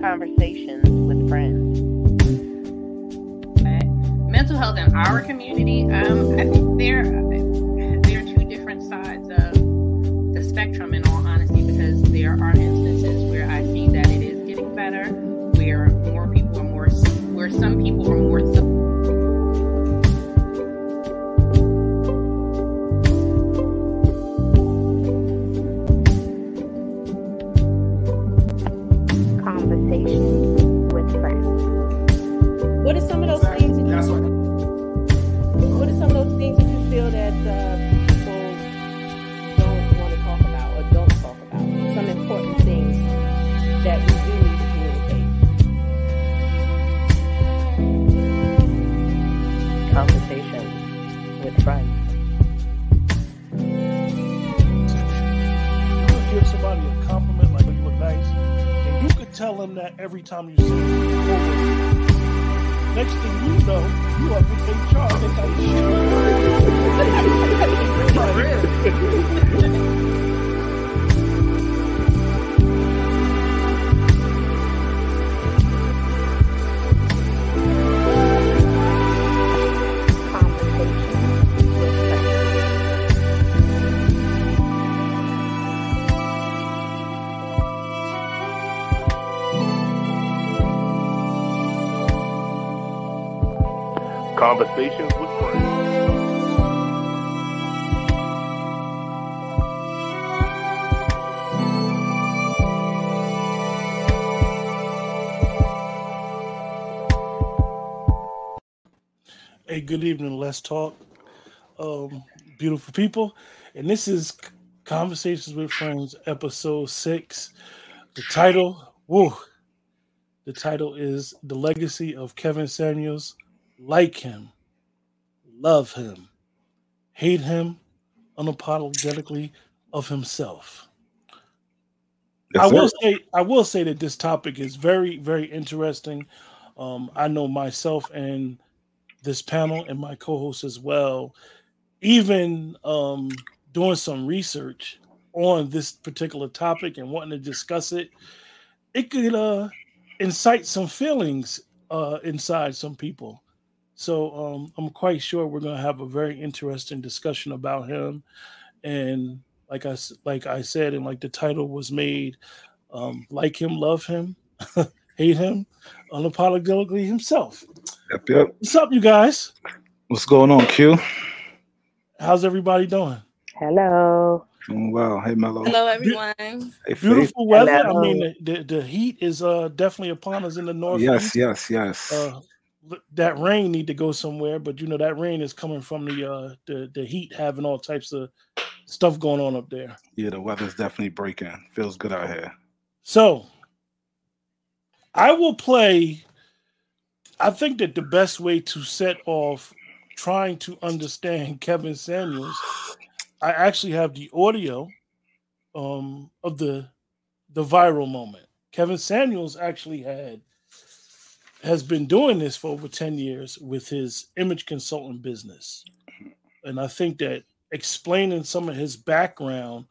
Conversations with friends. Mental health in our community, um, I think there there are two different sides of the spectrum. In all honesty, because there are instances where I see that it is getting better, where more people are more, where some people are more. Conversations them that every time you see them. Next thing you know, you up with HR. They got Conversations with friends. Hey, good evening. Let's talk, um, beautiful people. And this is Conversations with Friends, episode six. The title, whoa, the title is The Legacy of Kevin Samuels. Like him, love him, hate him unapologetically of himself. I will say, I will say that this topic is very, very interesting. Um, I know myself and this panel and my co-host as well, even um, doing some research on this particular topic and wanting to discuss it, it could uh, incite some feelings uh, inside some people. So um, I'm quite sure we're going to have a very interesting discussion about him. And like I s- like I said, and like the title was made, um, like him, love him, hate him, unapologetically himself. Yep, yep. What's up, you guys? What's going on, Q? How's everybody doing? Hello. Doing well. Hey, Mello. Hello, everyone. Hey, Beautiful weather. Hello. I mean, the, the, the heat is uh, definitely upon us in the north. Yes, yes, yes. Uh, l- that rain need to go somewhere, but you know that rain is coming from the uh, the the heat having all types of stuff going on up there. yeah, the weather's definitely breaking. Feels good out here. So I will play. I think that the best way to set off trying to understand Kevin Samuels, I actually have the audio um, of the the viral moment. Kevin Samuels actually had has been doing this for over 10 years with his image consultant business. And I think that explaining some of his background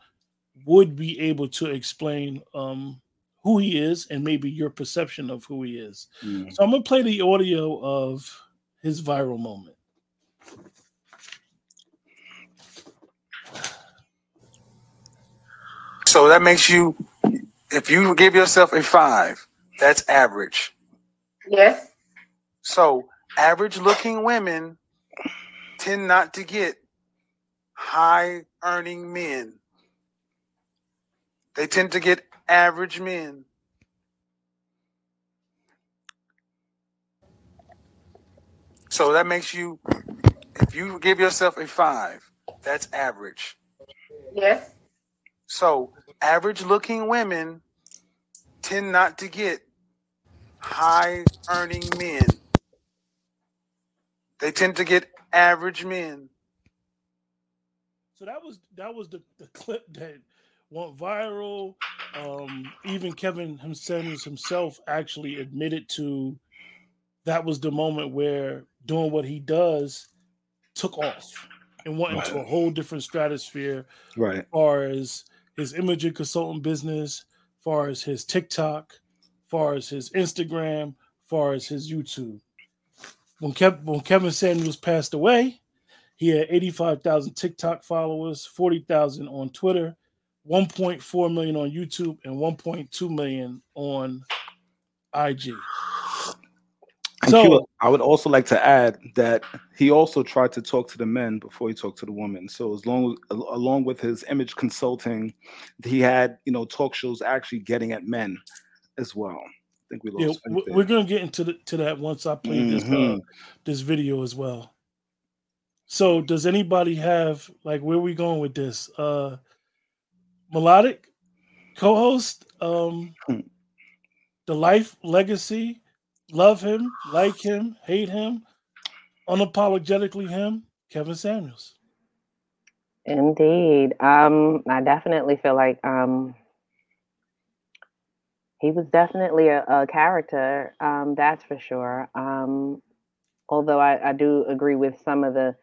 would be able to explain um, who he is and maybe your perception of who he is. Mm. So I'm gonna play the audio of his viral moment. So that makes you, if you give yourself a five, that's average. Yes. So average looking women tend not to get high earning men. They tend to get average men. So that makes you, if you give yourself a five, that's average. Yes. So average looking women tend not to get high earning men. They tend to get average men. So that was that was the, the clip that went viral. Um, even Kevin him- himself actually admitted to that was the moment where doing what he does took off and went into a whole different stratosphere Right. as far as his image and consulting business, far as his TikTok, far as his Instagram, far as his YouTube. When, Kev- when Kevin Samuels passed away, he had 85,000 TikTok followers, 40,000 on Twitter, 1.4 million on YouTube, and 1.2 million on IG. And So- Q, I would also like to add that he also tried to talk to the men before he talked to the women. So as long al- along with his image consulting, he had you know talk shows actually getting at men as well. I think we Yeah, lost. we- faith we're there. gonna get into the, to that once I play this uh, Mhm. this video as well. So, does anybody have like where we going with this? Uh, Melodiq co-host, um, Hmm. the life legacy, love him, like him, hate him, unapologetically him, Kevin Samuels. Indeed. Um, I definitely feel like um he was definitely a, a character, um, that's for sure. Um, although I, I do agree with some of the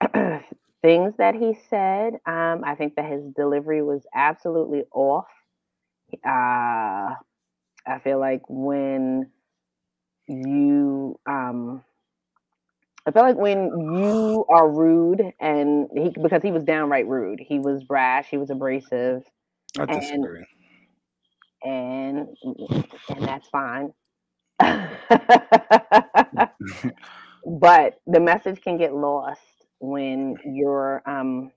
things that he said. Um, I think that his delivery was absolutely off. Uh, I feel like when you um I feel like when you are rude and he because he was downright rude. He was brash, he was abrasive, I disagree. and and and that's fine. but the message can get lost when you're um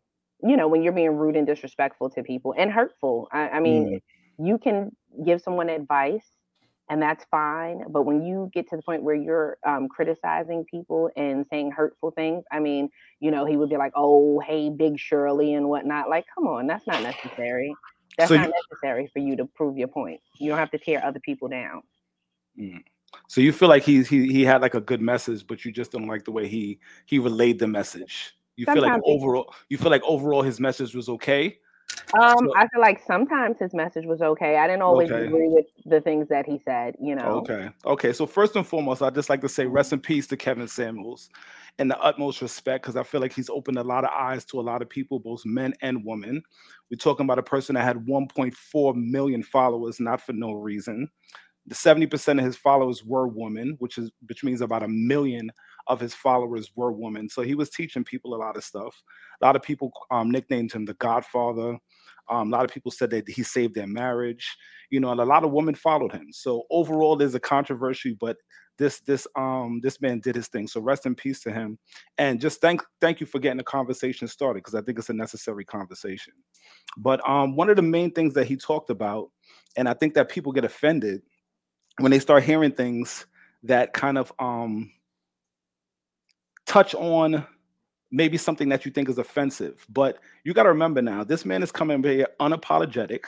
you know when you're being rude and disrespectful to people and hurtful. I, I mean, you can give someone advice and that's fine. But when you get to the point where you're um, criticizing people and saying hurtful things, I mean, you know, he would be like, "Oh, hey, Big Shirley" and whatnot. Like, come on, that's not necessary. That's So not you- necessary for you to prove your point. You don't have to tear other people down. Mm. So you feel like he he he had like a good message, but you just don't like the way he he relayed the message. You feel like overall you feel like overall his message was okay. Um, So- I feel like sometimes his message was okay. I didn't always Okay. agree with the things that he said. You know. Okay. Okay. So first and foremost, I'd just like to say rest in peace to Kevin Samuels and the utmost respect because I feel like he's opened a lot of eyes to a lot of people, both men and women. We're talking about a person that had 1.4 million followers, not for no reason. The 70% of his followers were women, which is which means about a million of his followers were women. So he was teaching people a lot of stuff. A lot of people um, nicknamed him the Godfather. Um, a lot of people said that he saved their marriage you know, and a lot of women followed him. So overall, there's a controversy, but this this um this man did his thing. So rest in peace to him, and just thank thank you for getting the conversation started because I think it's a necessary conversation. But um one of the main things that he talked about, and I think that people get offended when they start hearing things that kind of um touch on maybe something that you think is offensive. But you got to remember now, this man is coming here unapologetic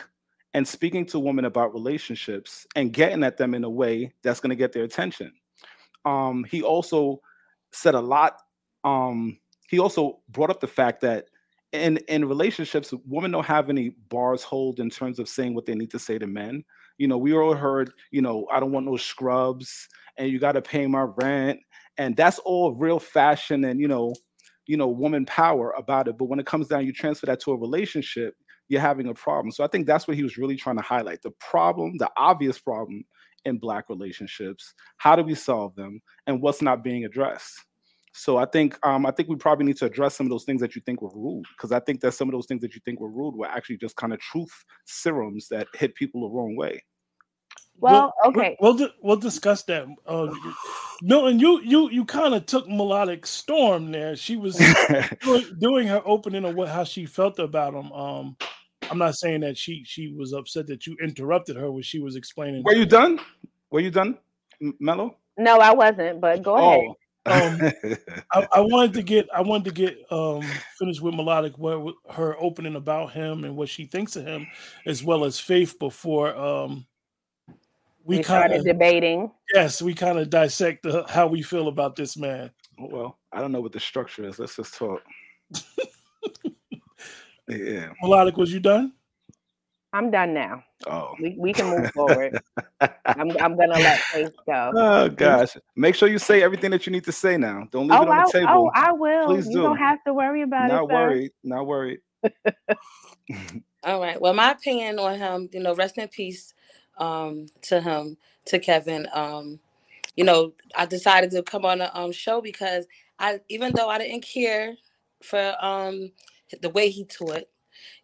and speaking to women about relationships and getting at them in a way that's going to get their attention. Um, he also said a lot. Um, he also brought up the fact that in in relationships, women don't have any bars hold in terms of saying what they need to say to men. You know, we all heard, you know, I don't want no scrubs, and you got to pay my rent, and that's all real fashion and you know, you know, woman power about it. But when it comes down, you transfer that to a relationship, you're having a problem. So I think that's what he was really trying to highlight the problem, the obvious problem in Black relationships. How do we solve them and what's not being addressed? So I think um, I think we probably need to address some of those things that you think were rude, because I think that some of those things that you think were rude were actually just kind of truth serums that hit people the wrong way. Well, we'll, okay. We'll di- we'll discuss that. Uh, Milton, you you you kind of took Melodiqstorm there. She was doing, doing her opening of what how she felt about him. Um, I'm not saying that she she was upset that you interrupted her when she was explaining. Were you done? Were you done, M- Mello? No, I wasn't. But go ahead. Oh. Um, I, I wanted to get I wanted to get um finished with Melodiq what what- her opening about him and what she thinks of him, as well as Faith before um we, We kind of debating. yes we kind of dissect the, how we feel about this man. Oh, well, I don't know what the structure is. Let's just talk. yeah. Melodiq, was you done? I'm done now. Oh. We, we can move forward. I'm, I'm gonna let Faith go. Oh gosh. Make sure you say everything that you need to say now. Don't leave Oh, it on I, the table. oh, I will. Please you do. don't have to worry about Not it. sir. worried. Not worried. All right. Well, my opinion on him, you know, rest in peace um, to him, to Kevin. Um, you know, I decided to come on a um, show because I, even though I didn't care for um, the way he taught,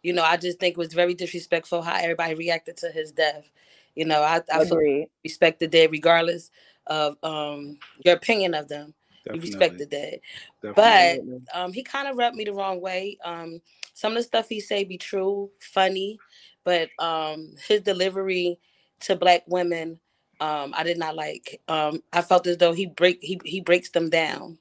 you know, I just think it was very disrespectful how everybody reacted to his death. You know, I, I Agreed. respected that regardless of um, your opinion of them. You Definitely. respected that. Definitely. But um, he kind of rubbed me the wrong way. Um, some of the stuff he say be true, funny, but um, his delivery to black women, um, I did not like. Um, I felt as though he break he he breaks them down,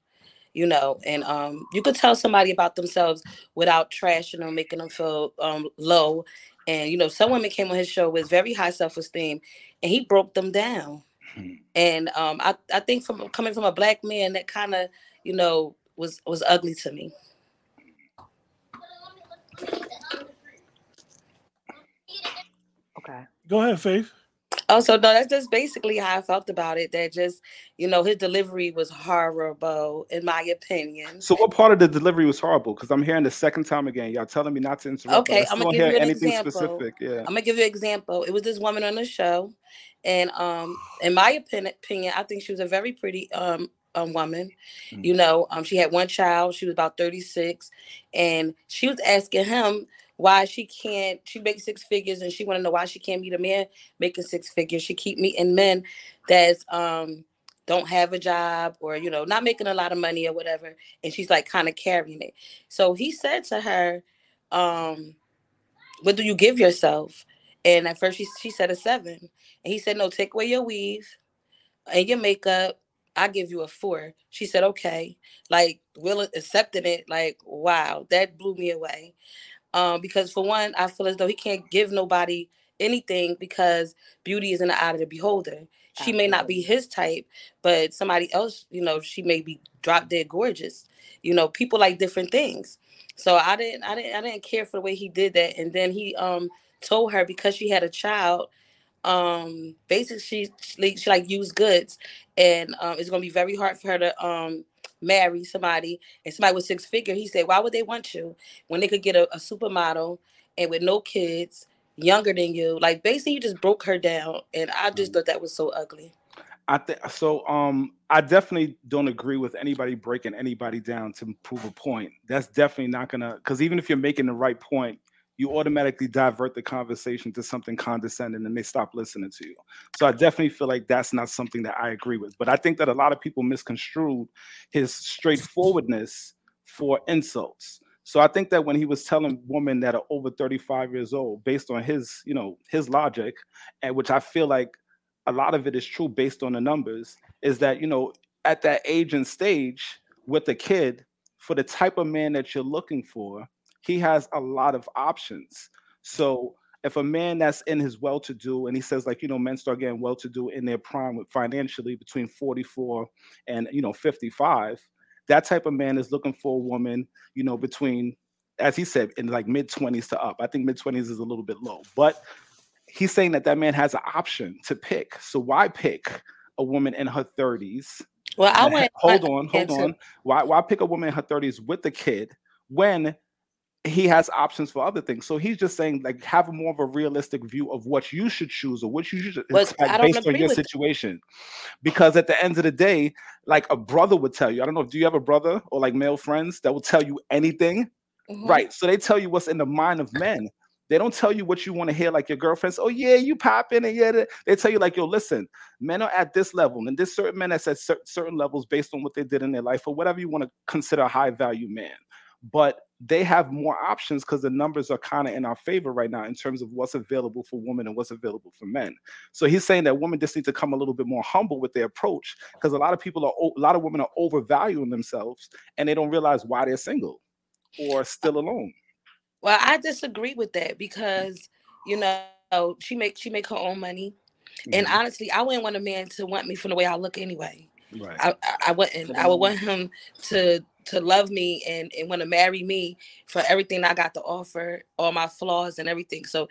you know, and um, you could tell somebody about themselves without trashing them, making them feel um, low. And you know, some women came on his show with very high self esteem, and he broke them down. Hmm. And um, I I think from coming from a black man, that kind of you know was was ugly to me. Okay. Go ahead, Faith. Also, Oh, no, that's just basically how I felt about it. That just, you know, his delivery was horrible, in my opinion. So what part of the delivery was horrible? Because I'm hearing the second time again. Y'all telling me not to interrupt. Okay, I'm gonna give you an example. specific. Yeah. I'm gonna give you an example. It was this woman on the show, and um, in my opinion, I think she was a very pretty um, um woman. Mm. You know, um, she had one child. She was about 36, and she was asking him why she can't. She makes six figures, and she want to know why she can't meet a man making six figures. She keep meeting men that's um don't have a job or you know not making a lot of money or whatever, and she's like kind of carrying it. So he said to her, um, "What do you give yourself?" And at first she she said a seven, and he said, "No, take away your weave and your makeup. I give you a four. She said, "Okay." Like Will accepting it. Like wow, that blew me away. Um, because for one, I feel as though he can't give nobody anything because beauty is in the eye of the beholder. She may not be his type, but somebody else, you know, she may be drop dead gorgeous. You know, people like different things. So I didn't, I didn't, I didn't care for the way he did that. And then he um told her because she had a child, um, basically she she, like used goods, and um, it's gonna be very hard for her to um marry somebody and somebody with six figure. He said, why would they want you when they could get a, a supermodel and with no kids, younger than you? Like basically, you just broke her down, and I just thought that was so ugly. I think so. Um, I definitely don't agree with anybody breaking anybody down to prove a point. That's definitely not gonna. Because even if you're making the right point, you automatically divert the conversation to something condescending, and they stop listening to you. So I definitely feel like that's not something that I agree with. But I think that a lot of people misconstrued his straightforwardness for insults. So I think that when he was telling women that are over 35 years old, based on his, you know, his logic, and which I feel like a lot of it is true based on the numbers, is that you know, at that age and stage with a kid, for the type of man that you're looking for, he has a lot of options. So if a man that's in his well-to-do and he says like you know men start getting well-to-do in their prime financially between 44 and you know 55 that type of man is looking for a woman you know between as he said in like mid 20s to up i think mid 20s is a little bit low but he's saying that that man has an option to pick so why pick a woman in her 30s Well, I went. hold on hold on why why pick a woman in her 30s with the kid when he has options for other things. So he's just saying, like, have more of a realistic view of what you should choose or what you should But expect based on your situation. Because at the end of the day, like a brother would tell you, I don't know, do you have a brother or like male friends that will tell you anything? Mhm. Right. So they tell you what's in the mind of men. They don't tell you what you want to hear, like your girlfriends. Oh yeah, you popping and yeah. They tell you like, yo, listen, men are at this level, and there's certain men that's at cer- certain levels based on what they did in their life or whatever you want to consider a high value man. But they have more options because the numbers are kind of in our favor right now in terms of what's available for women and what's available for men. So he's saying that women just need to come a little bit more humble with their approach because a lot of people are, a lot of women are overvaluing themselves and they don't realize why they're single or still alone. Well, I disagree with that because you know she make she make her own money, and Mm-hmm. honestly, I wouldn't want a man to want me from the way I look anyway. Right. I, I, I wouldn't. I would want him to to love me and and want to marry me for everything I got to offer, all my flaws and everything. So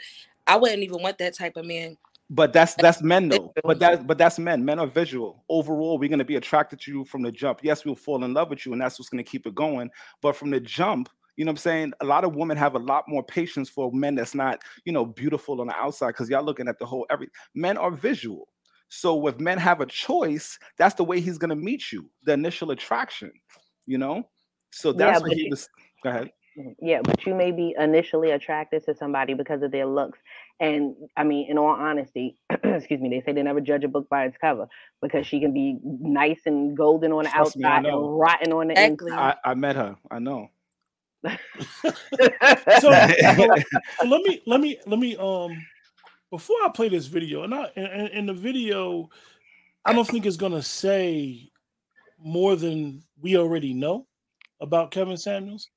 I wouldn't even want that type of man. But that's that's men though. But that but that's men. Men are visual. Overall, we're gonna be attracted to you from the jump. Yes, we'll fall in love with you, and that's what's gonna keep it going. But from the jump, You know what I'm saying? A lot of women have a lot more patience for men that's not, you know, beautiful on the outside because y'all looking at the whole every men are visual. So if men have a choice, that's the way he's gonna meet you, the initial attraction, you know? So that's Yeah, what but he you- was go ahead. Yeah, but you may be initially attracted to somebody because of their looks. And I mean, in all honesty, excuse me, they say they never judge a book by its cover because she can be nice and golden on the Trust outside know. and rotten on the Exactly. inside. I, I met her. I know. So, so, so let me let me let me um before I play this video, and I and, in the video, I don't think it's gonna say more than we already know about Kevin Samuels.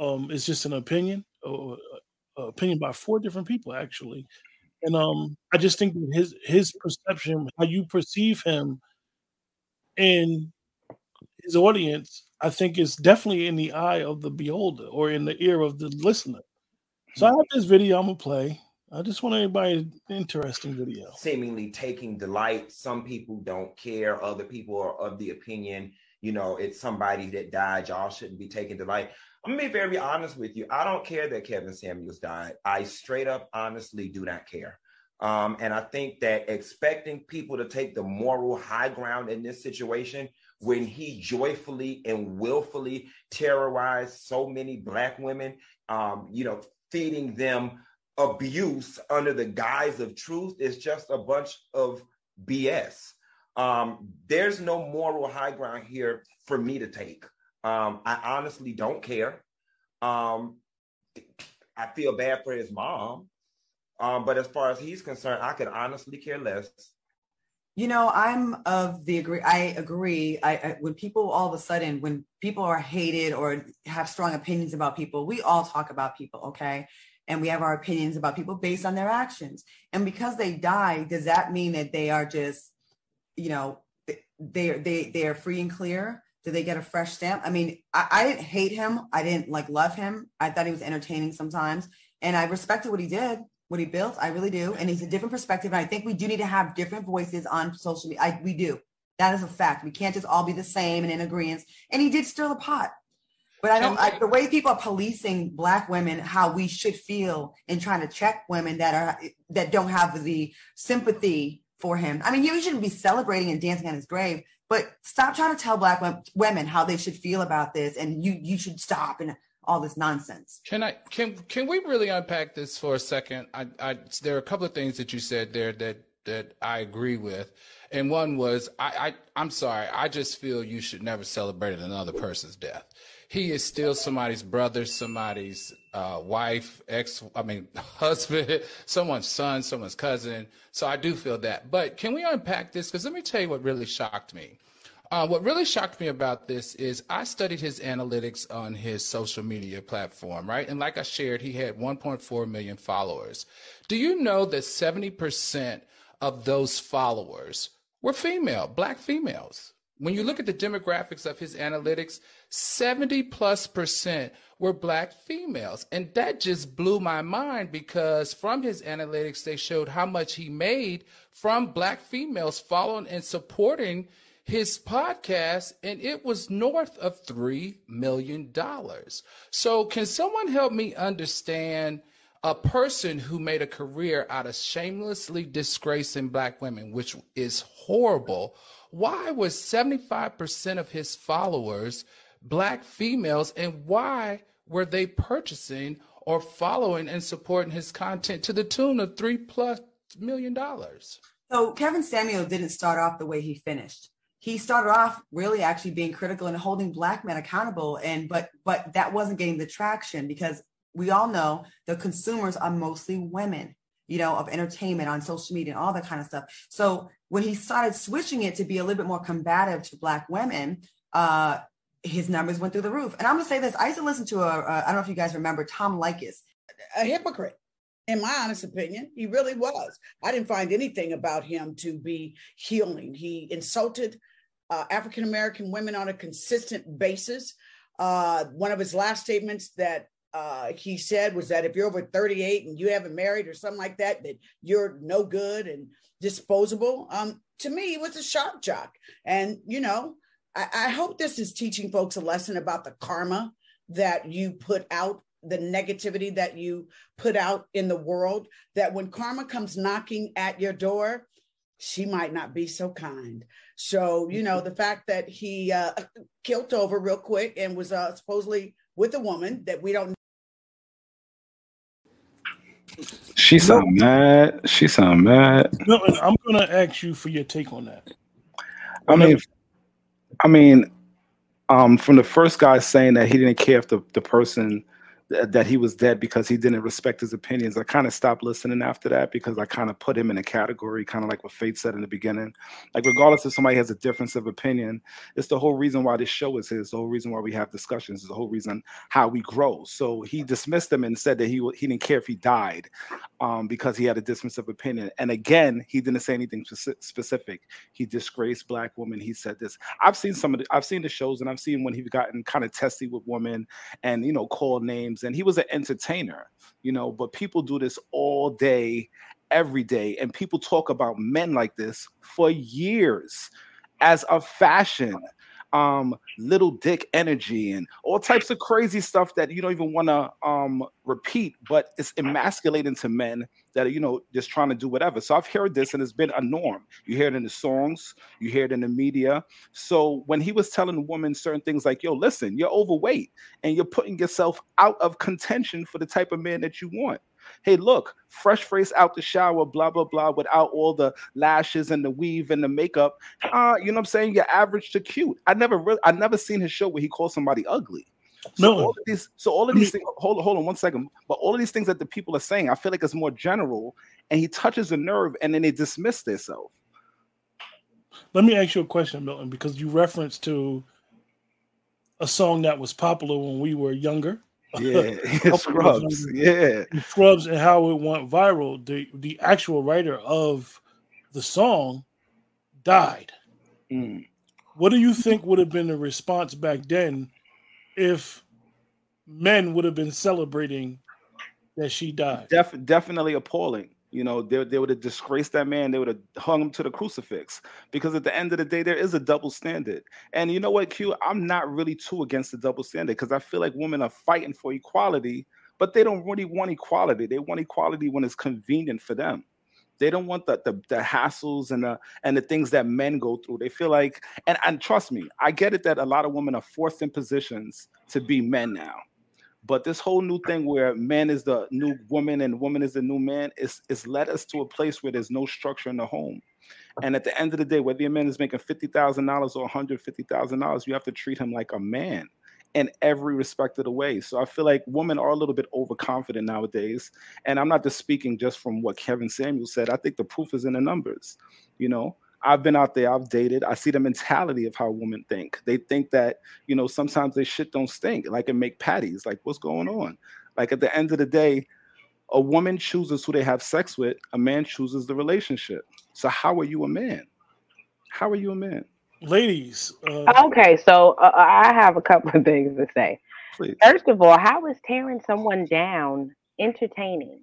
Um, it's just an opinion, or uh, opinion by four different people actually, and um, I just think that his his perception, how you perceive him, in his audience, I think is definitely in the eye of the beholder or in the ear of the listener. So I have this video I'm gonna play. I just want everybody interesting video. seemingly taking delight. Some people don't care. Other people are of the opinion, you know, it's somebody that died. Y'all shouldn't be taking delight. I'm gonna be very honest with you. I don't care that Kevin Samuels died. I straight up honestly do not care. Um, and I think that expecting people to take the moral high ground in this situation when he joyfully and willfully terrorized so many black women, um, you know, feeding them abuse under the guise of truth is just a bunch of BS. Um, there's no moral high ground here for me to take. Um, I honestly don't care. Um, I feel bad for his mom. Um, but as far as he's concerned, I could honestly care less. You know, I'm of the agree. I agree. I, I when people all of a sudden, when people are hated or have strong opinions about people, we all talk about people, okay? And we have our opinions about people based on their actions. And because they die, does that mean that they are just, you know, they they they are free and clear? Do they get a fresh stamp? I mean, I, I didn't hate him. I didn't like love him. I thought he was entertaining sometimes, and I respected what he did what he built. I really do. And he's a different perspective. And I think we do need to have different voices on social media. I, we do. That is a fact. We can't just all be the same and in agreement. And he did stir the pot. But I don't, I, the way people are policing black women, how we should feel in trying to check women that are, that don't have the sympathy for him. I mean, you shouldn't be celebrating and dancing on his grave, but stop trying to tell black women how they should feel about this. And you, you should stop and all this nonsense. Can I can can we really unpack this for a second? I, I there are a couple of things that you said there that that I agree with, and one was I, I I'm sorry I just feel you should never celebrate another person's death. He is still somebody's brother, somebody's uh, wife, ex I mean husband, someone's son, someone's cousin. So I do feel that. But can we unpack this? Because let me tell you what really shocked me. Uh, what really shocked me about this is I studied his analytics on his social media platform, right? And like I shared, he had 1.4 million followers. Do you know that 70% of those followers were female, black females? When you look at the demographics of his analytics, 70 plus percent were black females. And that just blew my mind because from his analytics, they showed how much he made from black females following and supporting his podcast, and it was north of $3 million. So, can someone help me understand a person who made a career out of shamelessly disgracing black women, which is horrible? Why was 75% of his followers black females, and why were they purchasing or following and supporting his content to the tune of three plus million dollars? So Kevin Samuel didn't start off the way he finished. He started off really actually being critical and holding black men accountable. And but but that wasn't getting the traction because we all know the consumers are mostly women, you know, of entertainment on social media and all that kind of stuff. So when he started switching it to be a little bit more combative to black women, uh, his numbers went through the roof. And I'm gonna say this: I used to listen to a, a I don't know if you guys remember Tom Leykis. a hypocrite. In my honest opinion, he really was. I didn't find anything about him to be healing. He insulted uh, African American women on a consistent basis. Uh, one of his last statements that uh, he said was that if you're over 38 and you haven't married or something like that, that you're no good and disposable. Um, to me, he was a shock jock. And, you know, I, I hope this is teaching folks a lesson about the karma that you put out, the negativity that you put out in the world, that when karma comes knocking at your door, she might not be so kind. So, you know, the fact that he uh, killed over real quick and was uh, supposedly with a woman that we don't She sound mad. She sound mad. No, I'm gonna ask you for your take on that. I mean, I mean, um, from the first guy saying that he didn't care if the, the person th- that he was dead because he didn't respect his opinions, I kind of stopped listening after that because I kind of put him in a category, kind of like what Faith said in the beginning. Like, regardless if somebody has a difference of opinion, it's the whole reason why this show is. It's the whole reason why we have discussions. It's the whole reason how we grow. So he dismissed him and said that he he didn't care if he died um, because he had a difference of opinion. And again, he didn't say anything speci- specific. He disgraced black women. He said this. I've seen some of the, I've seen the shows and I've seen when he's gotten kind of testy with women and you know called names. And he was an entertainer, you know. But people do this all day, every day, and people talk about men like this for years as a fashion um little dick energy and all types of crazy stuff that you don't even want to um repeat but it's emasculating to men that are you know just trying to do whatever. So i've heard this and it's been a norm. You hear it in the songs you hear it in the media. So when he was telling women certain things like yo listen you're overweight and you're putting yourself out of contention for the type of man that you want Hey, look, fresh face out the shower, blah, blah, blah, without all the lashes and the weave and the makeup. Uh, you know what I'm saying? You're average to cute. I never really I never seen his show where he called somebody ugly. So No. all of these, so all of these things, hold on, hold on one second. But all of these things that the people are saying, I feel like it's more general, and he touches a nerve and then they dismiss themselves. Let me ask you a question, Milton, because you referenced to a song that was popular when we were younger. Yeah, Scrubs. Yeah. Scrubs and how it went viral. The the actual writer of the song died. Mm. What do you think would have been the response back then if men would have been celebrating that she died? Def- definitely appalling. You know, they, they would have disgraced that man. They would have hung him to the crucifix because at the end of the day, there is a double standard. And you know what, Q? I'm not really too against the double standard because I feel like women are fighting for equality, but they don't really want equality. They want equality when it's convenient for them. They don't want the, the the hassles and the and the things that men go through. They feel like, and and trust me, I get it that a lot of women are forced in positions to be men now. But this whole new thing where man is the new woman and woman is the new man is is led us to a place where there's no structure in the home. And at the end of the day, whether your man is making fifty thousand dollars or one hundred fifty thousand dollars, you have to treat him like a man in every respect of the way. So I feel like women are a little bit overconfident nowadays. And I'm not just speaking just from what Kevin Samuel said. I think the proof is in the numbers. You know, I've been out there, I've dated, I see the mentality of how women think. They think that, you know, sometimes they shit don't stink, like and make patties. Like, what's going on? Like at the end of the day, a woman chooses who they have sex with, a man chooses the relationship. So how are you a man? How are you a man? Ladies, uh, Okay, so uh, I have a couple of things to say. Please. First of all, how is tearing someone down entertaining?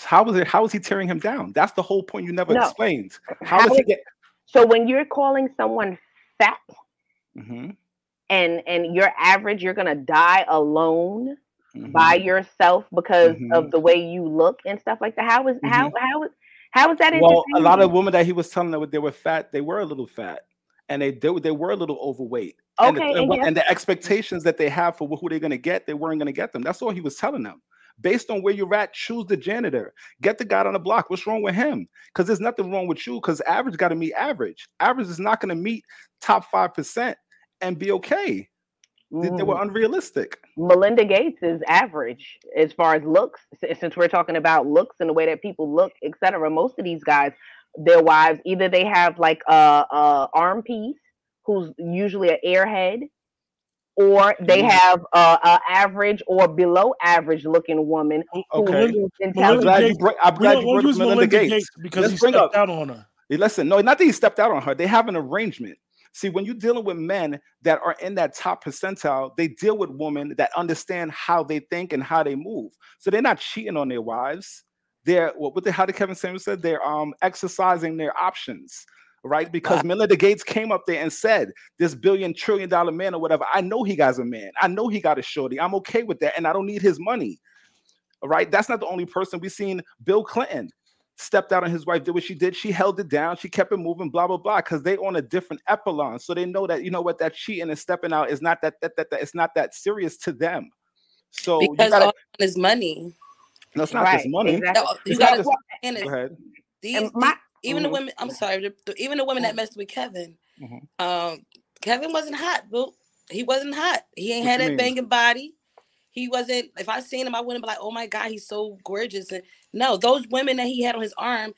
How is it? How is he tearing him down? That's the whole point you never No. explained. How does he get? So when you're calling someone fat Mhm, and and you're average, you're gonna die alone mhm. by yourself because Mhm. of the way you look and stuff like that. How is how Mhm. how is how is that Well, a lot of women that he was telling that they were fat, they were a little fat, and they they, they were a little overweight. And, the, Okay, and, and guess and the expectations that they have for who they're to get, they weren't to get them. That's all he was telling them. Based on where you're at, choose the janitor. Get the guy on the block. What's wrong with him? Because there's nothing wrong with you. Because average got to meet average. Average is not going to meet top five percent and be okay. They, they were Mm. unrealistic. Melinda Gates is average as far as looks. Since we're talking about looks and the way that people look, etc. Most of these guys, their wives, either they have like a, a arm piece, who's usually an airhead, or they Mhm. have a, a average or below average looking woman who Okay. is I'm glad you brought. I'm we glad you brought up Melinda, Melinda Gates. Gates because Let's he bring stepped up. out on her. Hey, Listen, no, not that he stepped out on her. They have an arrangement. See, when you're dealing with men that are in that top percentile, they deal with women that understand how they think and how they move. So they're not cheating on their wives. They're what, what the how did Kevin Samuel said? They're um exercising their options. Right? Because Melinda Gates came up there and said, "This billion trillion dollar man or whatever. I know he got a man. I know he got a shorty. I'm okay with that, and I don't need his money." Right? That's not the only person we've seen. Bill Clinton stepped out on his wife, did what she did. She held it down. She kept it moving. Blah blah blah. Because they on a different epilon, so they know that you know what that cheating and stepping out is not that that that, that it's not that serious to them. So you because gotta, all is money. no, it's not Right, just money. exactly. No, you It's not gotta just, go ahead. These, And my- the- even the Mhm. women. I'm sorry. The, the- even the women that messed with Kevin. Mhm. Um, Kevin wasn't hot, boo. He wasn't hot. He ain't What had that mean? banging body. He wasn't. If I seen him, I wouldn't be like, "Oh my god, he's so gorgeous." And no, those women that he had on his arm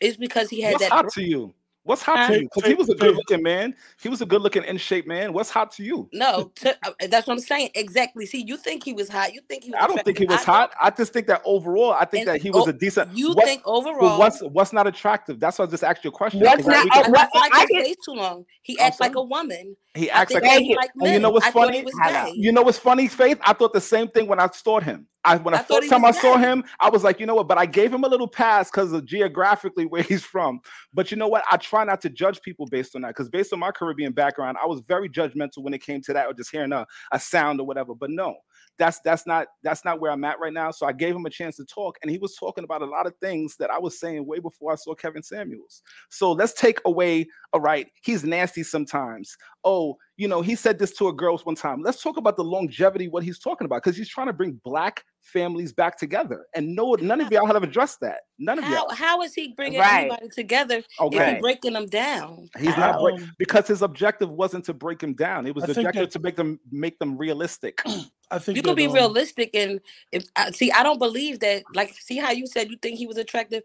is because he had What's that. hot bra- to you? What's hot Huh? to you? Because he was a good looking man. He was a good looking in shape man. What's hot to you? No, to, uh, that's what I'm saying. Exactly. See, you think he was hot. You think he was. I don't think he was. I hot. I just think that overall, I think And that he was o- a decent. you what- think overall- what's what's not attractive? That's why I just asked you a question. What's not- we uh, can- what- I like I his can- face too long. He acts like a woman. He acts like. that he liked And you know what's funny? he was Hello. gay. You know what's funny, Faith? I thought the same thing when I saw him. I when I the first time I saw him, I was like, you know what? But I gave him a little pass because of geographically where he's from. But you know what? I try not to judge people based on that because based on my Caribbean background, I was very judgmental when it came to that or just hearing a, a sound or whatever. But no, that's that's not that's not where I'm at right now. So I gave him a chance to talk, and he was talking about a lot of things that I was saying way before I saw Kevin Samuels. So let's take away, all right, he's nasty sometimes. Oh, you know, he said this to a girl one time. Let's talk about the longevity, what he's talking about, because he's trying to bring black families back together. And no, none of y'all have addressed that. None of How y'all. how is he bringing Right. anybody together if Okay. breaking them down? He's not break, because his objective wasn't to break him down. It was I the objective that- to make them make them realistic. I think You could be um, realistic and if I see, I don't believe that. Like, see how you said you think he was attractive.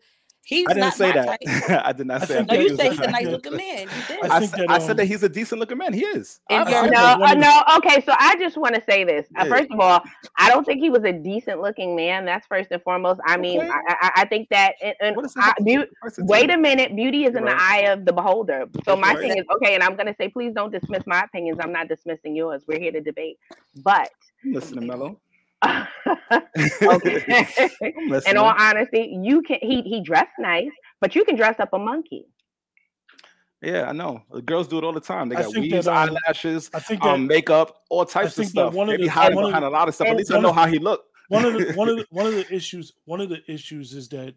He's I didn't not say my that. type. I did not say. No, think you he was say he's a nice looking man. You did. I I, think said, that, I said um, that he's a decent looking man. He is. And I- you're- I said No, uh, no. Okay, so I just want to say this. Uh, first of all, I don't think he was a decent looking man. That's first and foremost. I mean, Okay. I, I, I think that. And, and What does that I, have to do beau- with the person wait a minute. Beauty is in Right. the eye of the beholder. So my right. thing is okay, and I'm gonna say, please don't dismiss my opinions. I'm not dismissing yours. We're here to debate. But Listen to Mello. okay. I'm in all honesty, you can. He he dressed nice, but you can dress up a monkey. Yeah, I know. The girls do it all the time. They got weaves, that, um, eyelashes, I think um, that- makeup, all types of think that stuff. one of They be the- hiding one behind the- a lot of stuff. At least I know of- how he looked. one of the one of the one of the issues one of the issues is that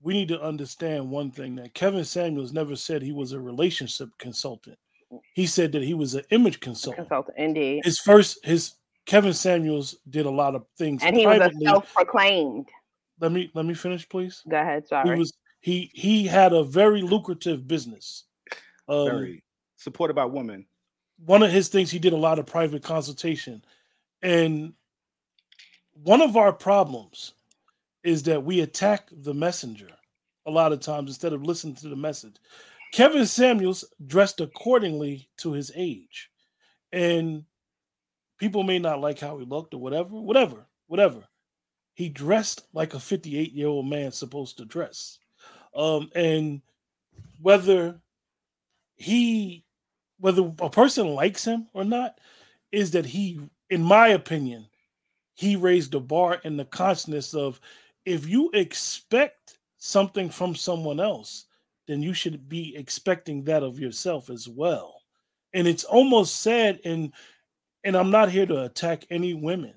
we need to understand one thing that Kevin Samuels never said he was a relationship consultant. He said that he was an image consultant. Consultant, indeed. His first his Kevin Samuels did a lot of things And he was a self-proclaimed. let me let me finish, please. Go ahead. Sorry. He was he he had a very lucrative business. Um, Very supported by women. one of his things he did a lot of private consultation and one of our problems is that we attack the messenger a lot of times instead of listening to the message kevin samuels dressed accordingly to his age and people may not like how he looked or whatever whatever whatever. He dressed like a 58 year old man supposed to dress. Um and whether he whether a person likes him or not is that he in my opinion he raised the bar in the consciousness of if you expect something from someone else then you should be expecting that of yourself as well. And it's almost sad and and i'm not here to attack any women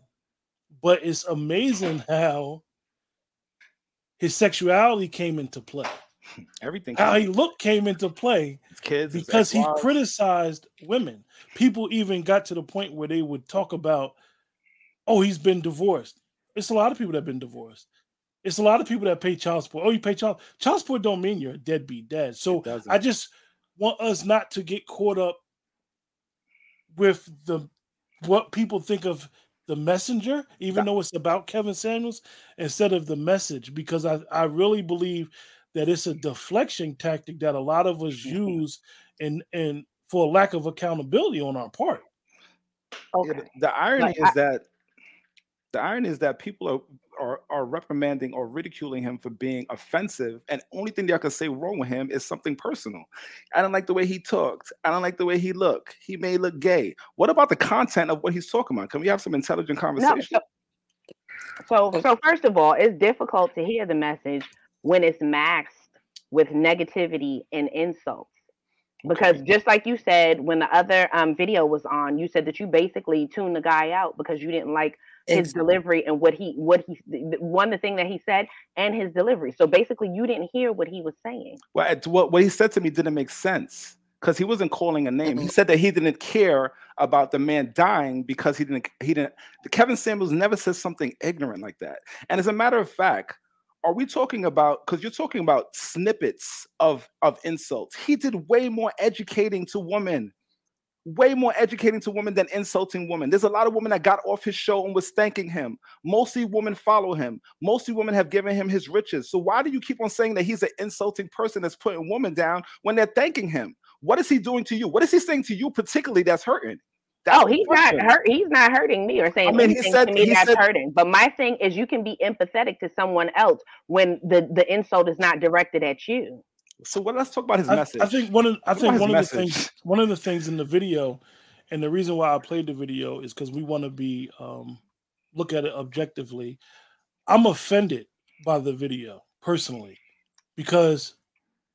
but it's amazing how his sexuality came into play Everything. how he looked came into play His kids, because he criticized women. People even got to the point where they would talk about, oh, he's been divorced. It's a lot of people that have been divorced. It's a lot of people that pay child support. Oh, you pay child child support don't mean you're a deadbeat dad. So. I just want us not to get caught up with the what people think of the messenger, even though it's about Kevin Samuels, instead of the message, because I, I really believe that it's a deflection tactic that a lot of us mm-hmm. use and and for lack of accountability on our part. Yeah, the, the irony Like, is I- that the irony is that people are, are are reprimanding or ridiculing him for being offensive, and only thing y'all can say wrong with him is something personal. I don't like the way he talked. I don't like the way he looked. He may look gay. What about the content of what he's talking about? Can we have some intelligent No, conversation? so, so so first of all, it's difficult to hear the message when it's maxed with negativity and insults. because just like you said when the other um, video was on you said that you basically tuned the guy out because you didn't like his delivery and what he what he one the thing that he said and his delivery so basically you didn't hear what he was saying Well, what what he said to me didn't make sense because he wasn't calling a name. He mm-hmm. said that he didn't care about the man dying because he didn't he didn't. Kevin Samuels never says something ignorant like that. And as a matter of fact, are we talking about because you're talking about snippets of of insults? He did way more educating to women. Way more educating to women than insulting women. There's a lot of women that got off his show and was thanking him. Mostly women follow him. Mostly women have given him his riches. So why do you keep on saying that he's an insulting person that's putting women down when they're thanking him? What is he doing to you? What is he saying to you particularly that's hurting? That's oh, he's not hurt. He's not hurting me or saying I mean, anything said- to me that's said- hurting. But my thing is, you can be empathetic to someone else when the the insult is not directed at you. So what? Let's talk about his I, message. I think one of I think one of the things one of the things in the video, and the reason why I played the video is because we want to be um, look at it objectively. I'm offended by the video personally because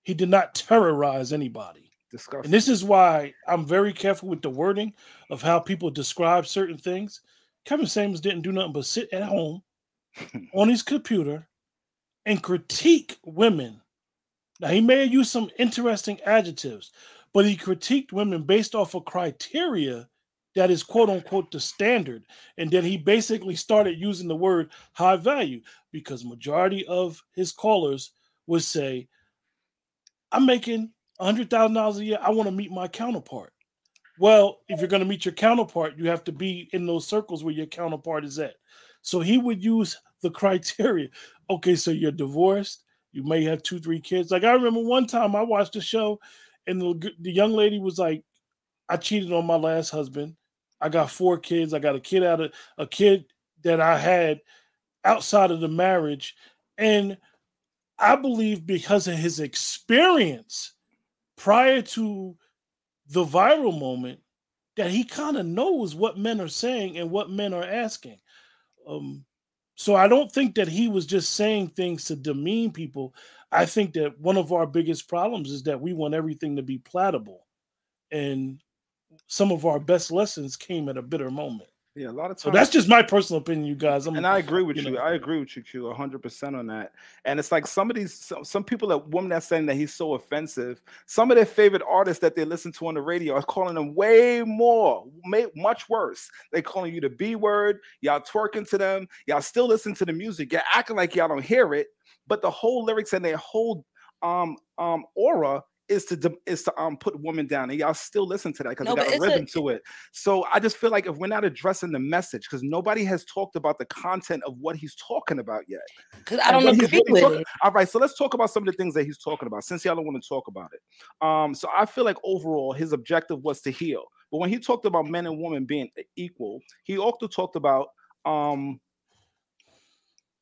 he did not terrorize anybody. Disgusting. And this is why I'm very careful with the wording of how people describe certain things. Kevin Samuels didn't do nothing but sit at home on his computer and critique women. Now, he may have used some interesting adjectives, but he critiqued women based off of criteria that is quote unquote the standard. And then he basically started using the word high value because majority of his callers would say, I'm making $100,000 a year. I want to meet my counterpart. Well, if you're going to meet your counterpart, you have to be in those circles where your counterpart is at. So he would use the criteria. Okay, so you're divorced. You may have two, three kids. Like I remember one time I watched a show, and the, the young lady was like, "I cheated on my last husband. I got four kids. I got a kid out of a kid that I had outside of the marriage, and I believe because of his experience prior to the viral moment that he kind of knows what men are saying and what men are asking. Um, so I don't think that he was just saying things to demean people. I think that one of our biggest problems is that we want everything to be platable. and some of our best lessons came at a bitter moment. Yeah, a lot of times. So that's just my personal opinion, you guys. I'm, and I agree with you you. know. I agree with you, Q, hundred percent on that. And it's like some of these, some, some people that women that's saying that he's so offensive. Some of their favorite artists that they listen to on the radio are calling him way more, may, much worse. They calling you the B word. Y'all twerking to them. Y'all still listen to the music. You're acting like y'all don't hear it. But the whole lyrics and their whole um um aura is to is to um put women down, and y'all still listen to that because No, got a it's a- rhythm to it. So I just feel like if we're not addressing the message, because nobody has talked about the content of what he's talking about yet. 'Cause I don't And what he's with it. All right, so let's talk about some of the things that he's talking about, since y'all don't want to talk about it. Um, so I feel like overall his objective was to heal, but when he talked about men and women being equal, he also talked about um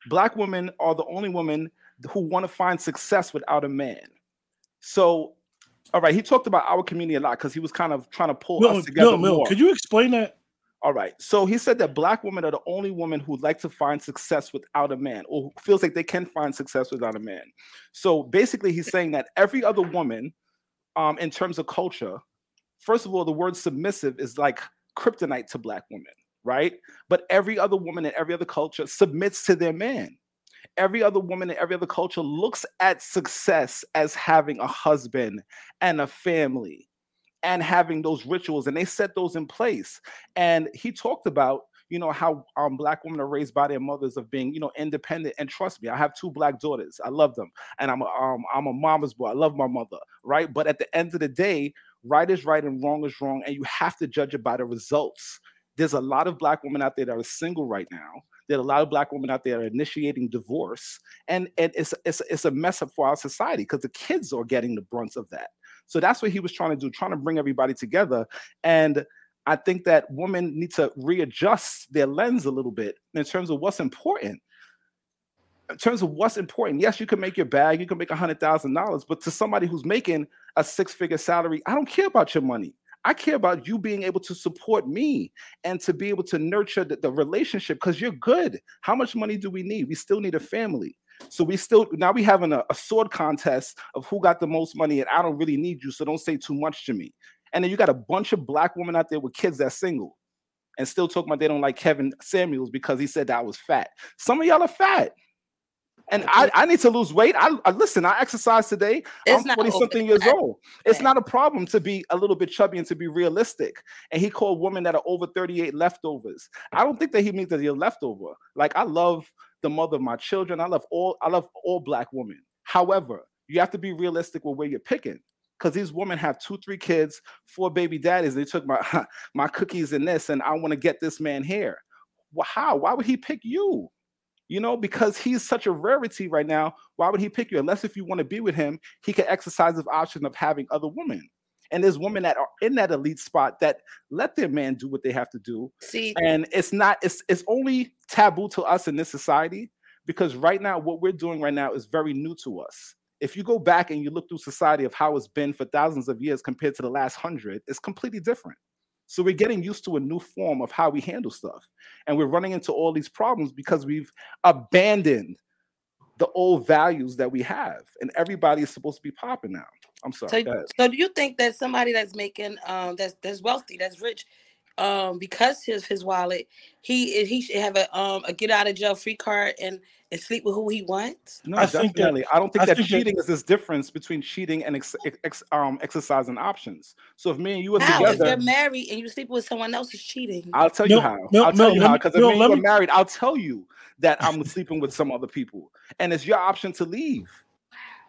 black women are the only women who want to find success without a man. So, all right, he talked about our community a lot because he was kind of trying to pull us together more. could you explain that? All right. So he said that black women are the only women who like to find success without a man or feels like they can find success without a man. So basically he's saying that every other woman um in terms of culture, first of all, the word submissive is like kryptonite to black women, right? But every other woman in every other culture submits to their man. Every other woman in every other culture looks at success as having a husband and a family and having those rituals and they set those in place. And he talked about you know how um, black women are raised by their mothers of being you know independent. And trust me i have two black daughters. I love them. And i'm a, um, i'm a mama's boy. I love my mother right? But at the end of the day right is right and wrong is wrong and you have to judge it by the results. There's a lot of black women out there that are single right now are a lot of black women out there are initiating divorce and, and it's, it's, it's a mess up for our society because the kids are getting the brunt of that so that's what he was trying to do, trying to bring everybody together. And I think that women need to readjust their lens a little bit in terms of what's important. In terms of what's important, yes, you can make your bag, you can make a hundred thousand dollars, but to somebody who's making a six-figure salary, I don't care about your money. I care about you being able to support me and to be able to nurture the, the relationship because you're good. How much money do we need? We still need a family. So we still now we having a, a sword contest of who got the most money, and I don't really need you, so don't say too much to me. And then you got a bunch of black women out there with kids that's single and still talking about they don't like Kevin Samuels because he said that I was fat. Some of y'all are fat. And I, I need to lose weight. I, I listen, I exercise today. It's I'm not 40 something years old. It's not a problem to be a little bit chubby and to be realistic. And he called women that are over 38 leftovers. I don't think that he means that you're leftover. Like I love the mother of my children. I love all I love all black women. However, you have to be realistic with where you're picking. Because these women have two, three kids, four baby daddies. They took my my cookies and this, and I want to get this man here. Well, how? Why would he pick you? You know, because he's such a rarity right now. Why would he pick you? Unless if you want to be with him, he could exercise the option of having other women. And there's women that are in that elite spot that let their man do what they have to do. See, And it's not, it's it's only taboo to us in this society because right now, what we're doing right now is very new to us. If you go back and you look through society of how it's been for thousands of years compared to the last hundred, it's completely different. So we're getting used to a new form of how we handle stuff. And we're running into all these problems because we've abandoned the old values that we have. And everybody is supposed to be popping now. I'm sorry. So, so do you think that somebody that's making um that's that's wealthy, that's rich, um because his his wallet, he he should have a um a get out of jail free card and and sleep with who he wants? No, I think that- definitely. I don't think I that think cheating is this difference between cheating and ex, ex, um, exercising options. So if me and you are How if together, you're married and you sleep with someone else is cheating? I'll tell you No, how. no, I'll tell no, you let how. me- Because if no, me and you're married, I'll tell you that I'm sleeping with some other people, and it's your option to leave.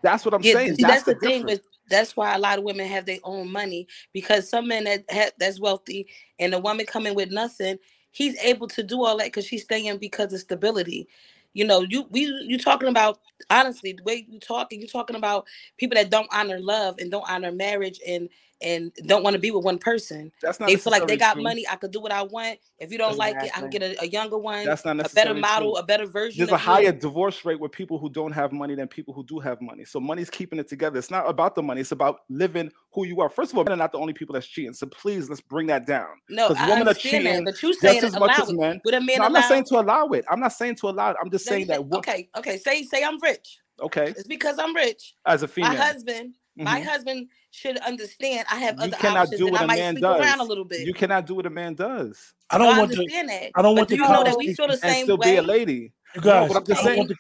That's what I'm Yeah, saying. see, that's, that's, the, thing difference. with that's why a lot of women have their own money because some men that ha- that's wealthy and a woman coming with nothing, he's able to do all that because she's staying because of stability. You know, you we you talking about honestly the way you talking, you talking about people that don't honor love and don't honor marriage and and don't want to be with one person. That's not They feel like they got true. money. I could do what I want. If you don't like it, I can get a, a younger one, That's not a better model, true. a better version. There's a of you. higher divorce rate with people who don't have money than people who do have money. So money's keeping it together. It's not about the money. It's about living who you are. First of all, men are not the only people that's cheating. So please, let's bring that down. No, I women are understand that, but you saying as much allow as it. men. Would a man No, I'm not saying to allow it. I'm not saying to allow it. I'm just No, saying that. say- okay, okay. Say say I'm rich. Okay. It's because I'm rich. As a female. My husband, my Mhm. husband should understand I have You other cannot options do and what I a might man sleep does. around a little bit. You cannot do what a man does. I don't I want the understand that. I don't But want do the you know that we feel the and same still way? be a lady. You No, guys, but I'm just I don't, want the,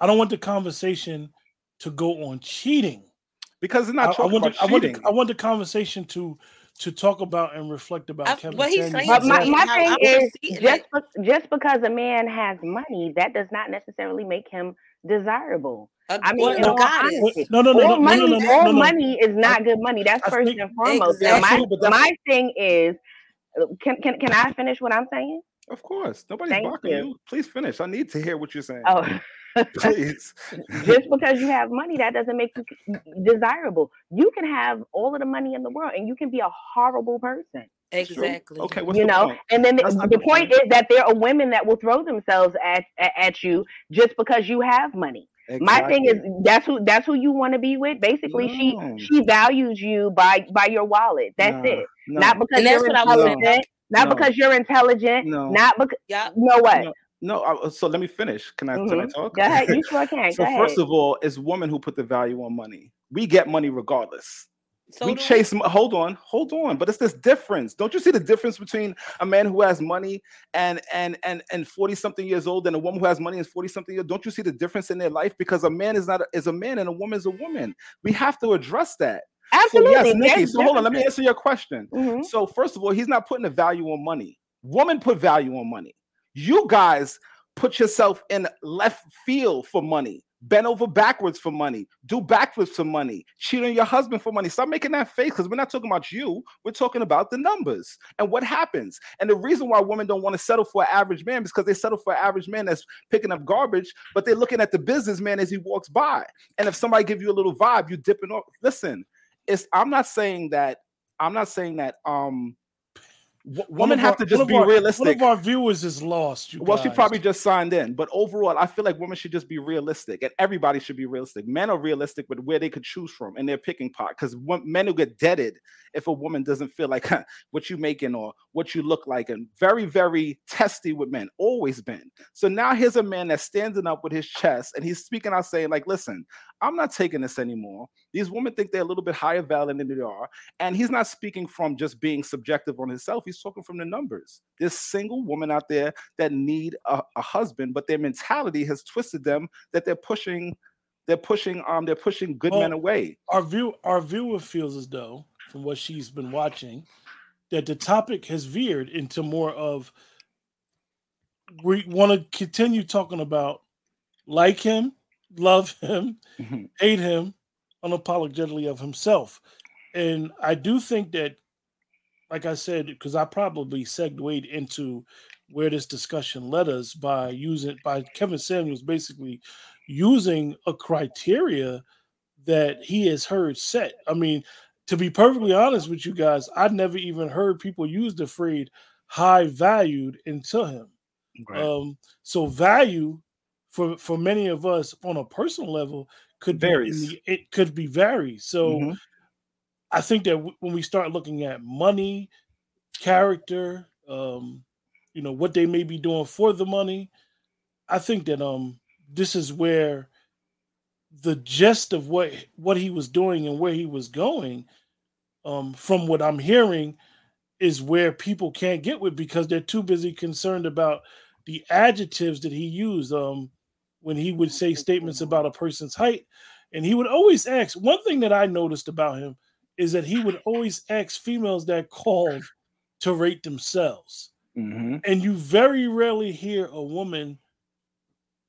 I don't want the conversation to go on cheating because it's I, not I talking want about the, I want the, I want the conversation to to talk about and reflect about I- Kevin what he's saying But my, my thing I'm is just be- just because a man has money, that does not necessarily make him desirable. A- I mean, or in all honesty, No, no, no, all no, no, money, no, no, no, all no, no. money is not good money. That's I first think and foremost. Now, Exactly. my Absolutely, but that's my thing is, can can can I finish what I'm saying? of course. Nobody's Thank blocking you. you. Please finish. I need to hear what you're saying. Oh. Please. just because you have money, that doesn't make you desirable. You can have all of the money in the world, and you can be a horrible person. Exactly. Okay, what's you the know, point? and then the, That's not the the point point. is that there are women that will throw themselves at at, at you just because you have money. My thing is that's who that's who you want to be with. Basically, No. she she values you by by your wallet. That's Nah, it. no. Not because that's you're what I was saying. intelligent. Not No. because you're intelligent. No. Not because Yeah. you know what. No, no. I, so let me finish. Can I? Can I Mhm. talk? Go ahead. You sure can. so Go first ahead. of all, it's women who put the value on money. We get money regardless. So we chase. mo- Hold on, hold on. But it's this difference. Don't you see the difference between a man who has money and and and and forty something years old and a woman who has money and forty something years? Don't you see the difference in their life? Because a man is not a, is a man and a woman is a woman. We have to address that. Absolutely. So yes, Nikki. So hold on. Let me answer your question. Mhm. So first of all, he's not putting a value on money. Woman put value on money. You guys put yourself in left field for money. Bend over backwards for money. Do backflips for money. Cheat on your husband for money. Stop making that face because we're not talking about you. We're talking about the numbers and what happens. And the reason why women don't want to settle for an average man is because they settle for an average man that's picking up garbage, but they're looking at the businessman as he walks by. And if somebody give you a little vibe, you dipping off. Listen, it's I'm not saying that I'm not saying that um women have our- to just be our- realistic. One of our viewers is lost. You Well, she probably just signed in, but overall, I feel like women should just be realistic, and everybody should be realistic. Men are realistic with where they could choose from in their picking pot, because men will get deaded if a woman doesn't feel like what you making or what you look like, and very, very testy with men, always been. So now here's a man that's standing up with his chest, and he's speaking out, saying like, "Listen, I'm not taking this anymore. These women think they're a little bit higher value than they are," and he's not speaking from just being subjective on himself. He's talking from the numbers. There's single women out there that need a, a husband, but their mentality has twisted them that they're pushing, they're pushing, um, they're pushing good men away. Our view, our viewer feels as though, from what she's been watching, that the topic has veered into more of we want to continue talking about like him, love him, Mhm. hate him, unapologetically of himself. And I do think that, like I said, because I probably segued into where this discussion led us by using by Kevin Samuels basically using a criteria that he has heard set. I mean, to be perfectly honest with you guys, I'd never even heard people use the phrase high valued until him. Um, so value for for many of us on a personal level could be Varies. the- it could be vary. So Mhm. I think that w- when we start looking at money, character, um, you know, what they may be doing for the money, I think that um this is where the gist of what what he was doing and where he was going, um, from what I'm hearing, is where people can't get with because they're too busy concerned about the adjectives that he used um when he would say statements about a person's height and he would always ask one thing that i noticed about him is that he would always ask females that called to rate themselves Mhm. and you very rarely hear a woman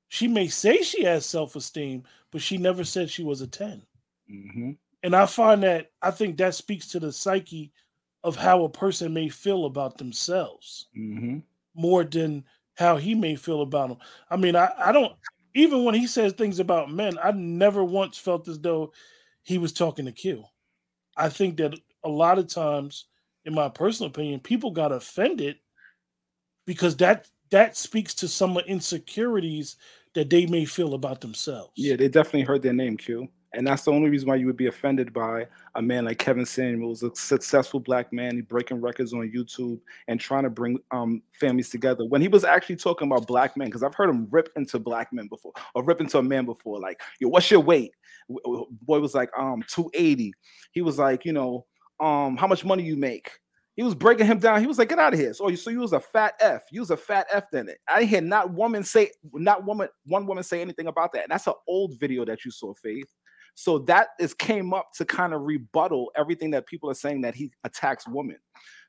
she may say she has self-esteem but she never said she was a 10 Mhm. and I find that I think that speaks to the psyche of how a person may feel about themselves Mhm. more than how he may feel about them. I mean, I, I don't even when he says things about men, I never once felt as though he was talking to Q. I think that a lot of times, in my personal opinion, people got offended because that that speaks to some insecurities that they may feel about themselves. Yeah, they definitely heard their name, Q. And that's the only reason why you would be offended by a man like Kevin Samuels, a successful black man, breaking records on YouTube and trying to bring um, families together. When he was actually talking about black men, because I've heard him rip into black men before, or rip into a man before, like, yo, what's your weight? Boy was like, um, 280. He was like, you know, um, how much money you make? He was breaking him down. He was like, "Get out of here!" So, so you was a fat f. You was a fat f. Then it. I hear not woman say, not woman, one woman say anything about that. And that's an old video that you saw, Faith. So that is came up to kind of rebuttal everything that people are saying that he attacks women.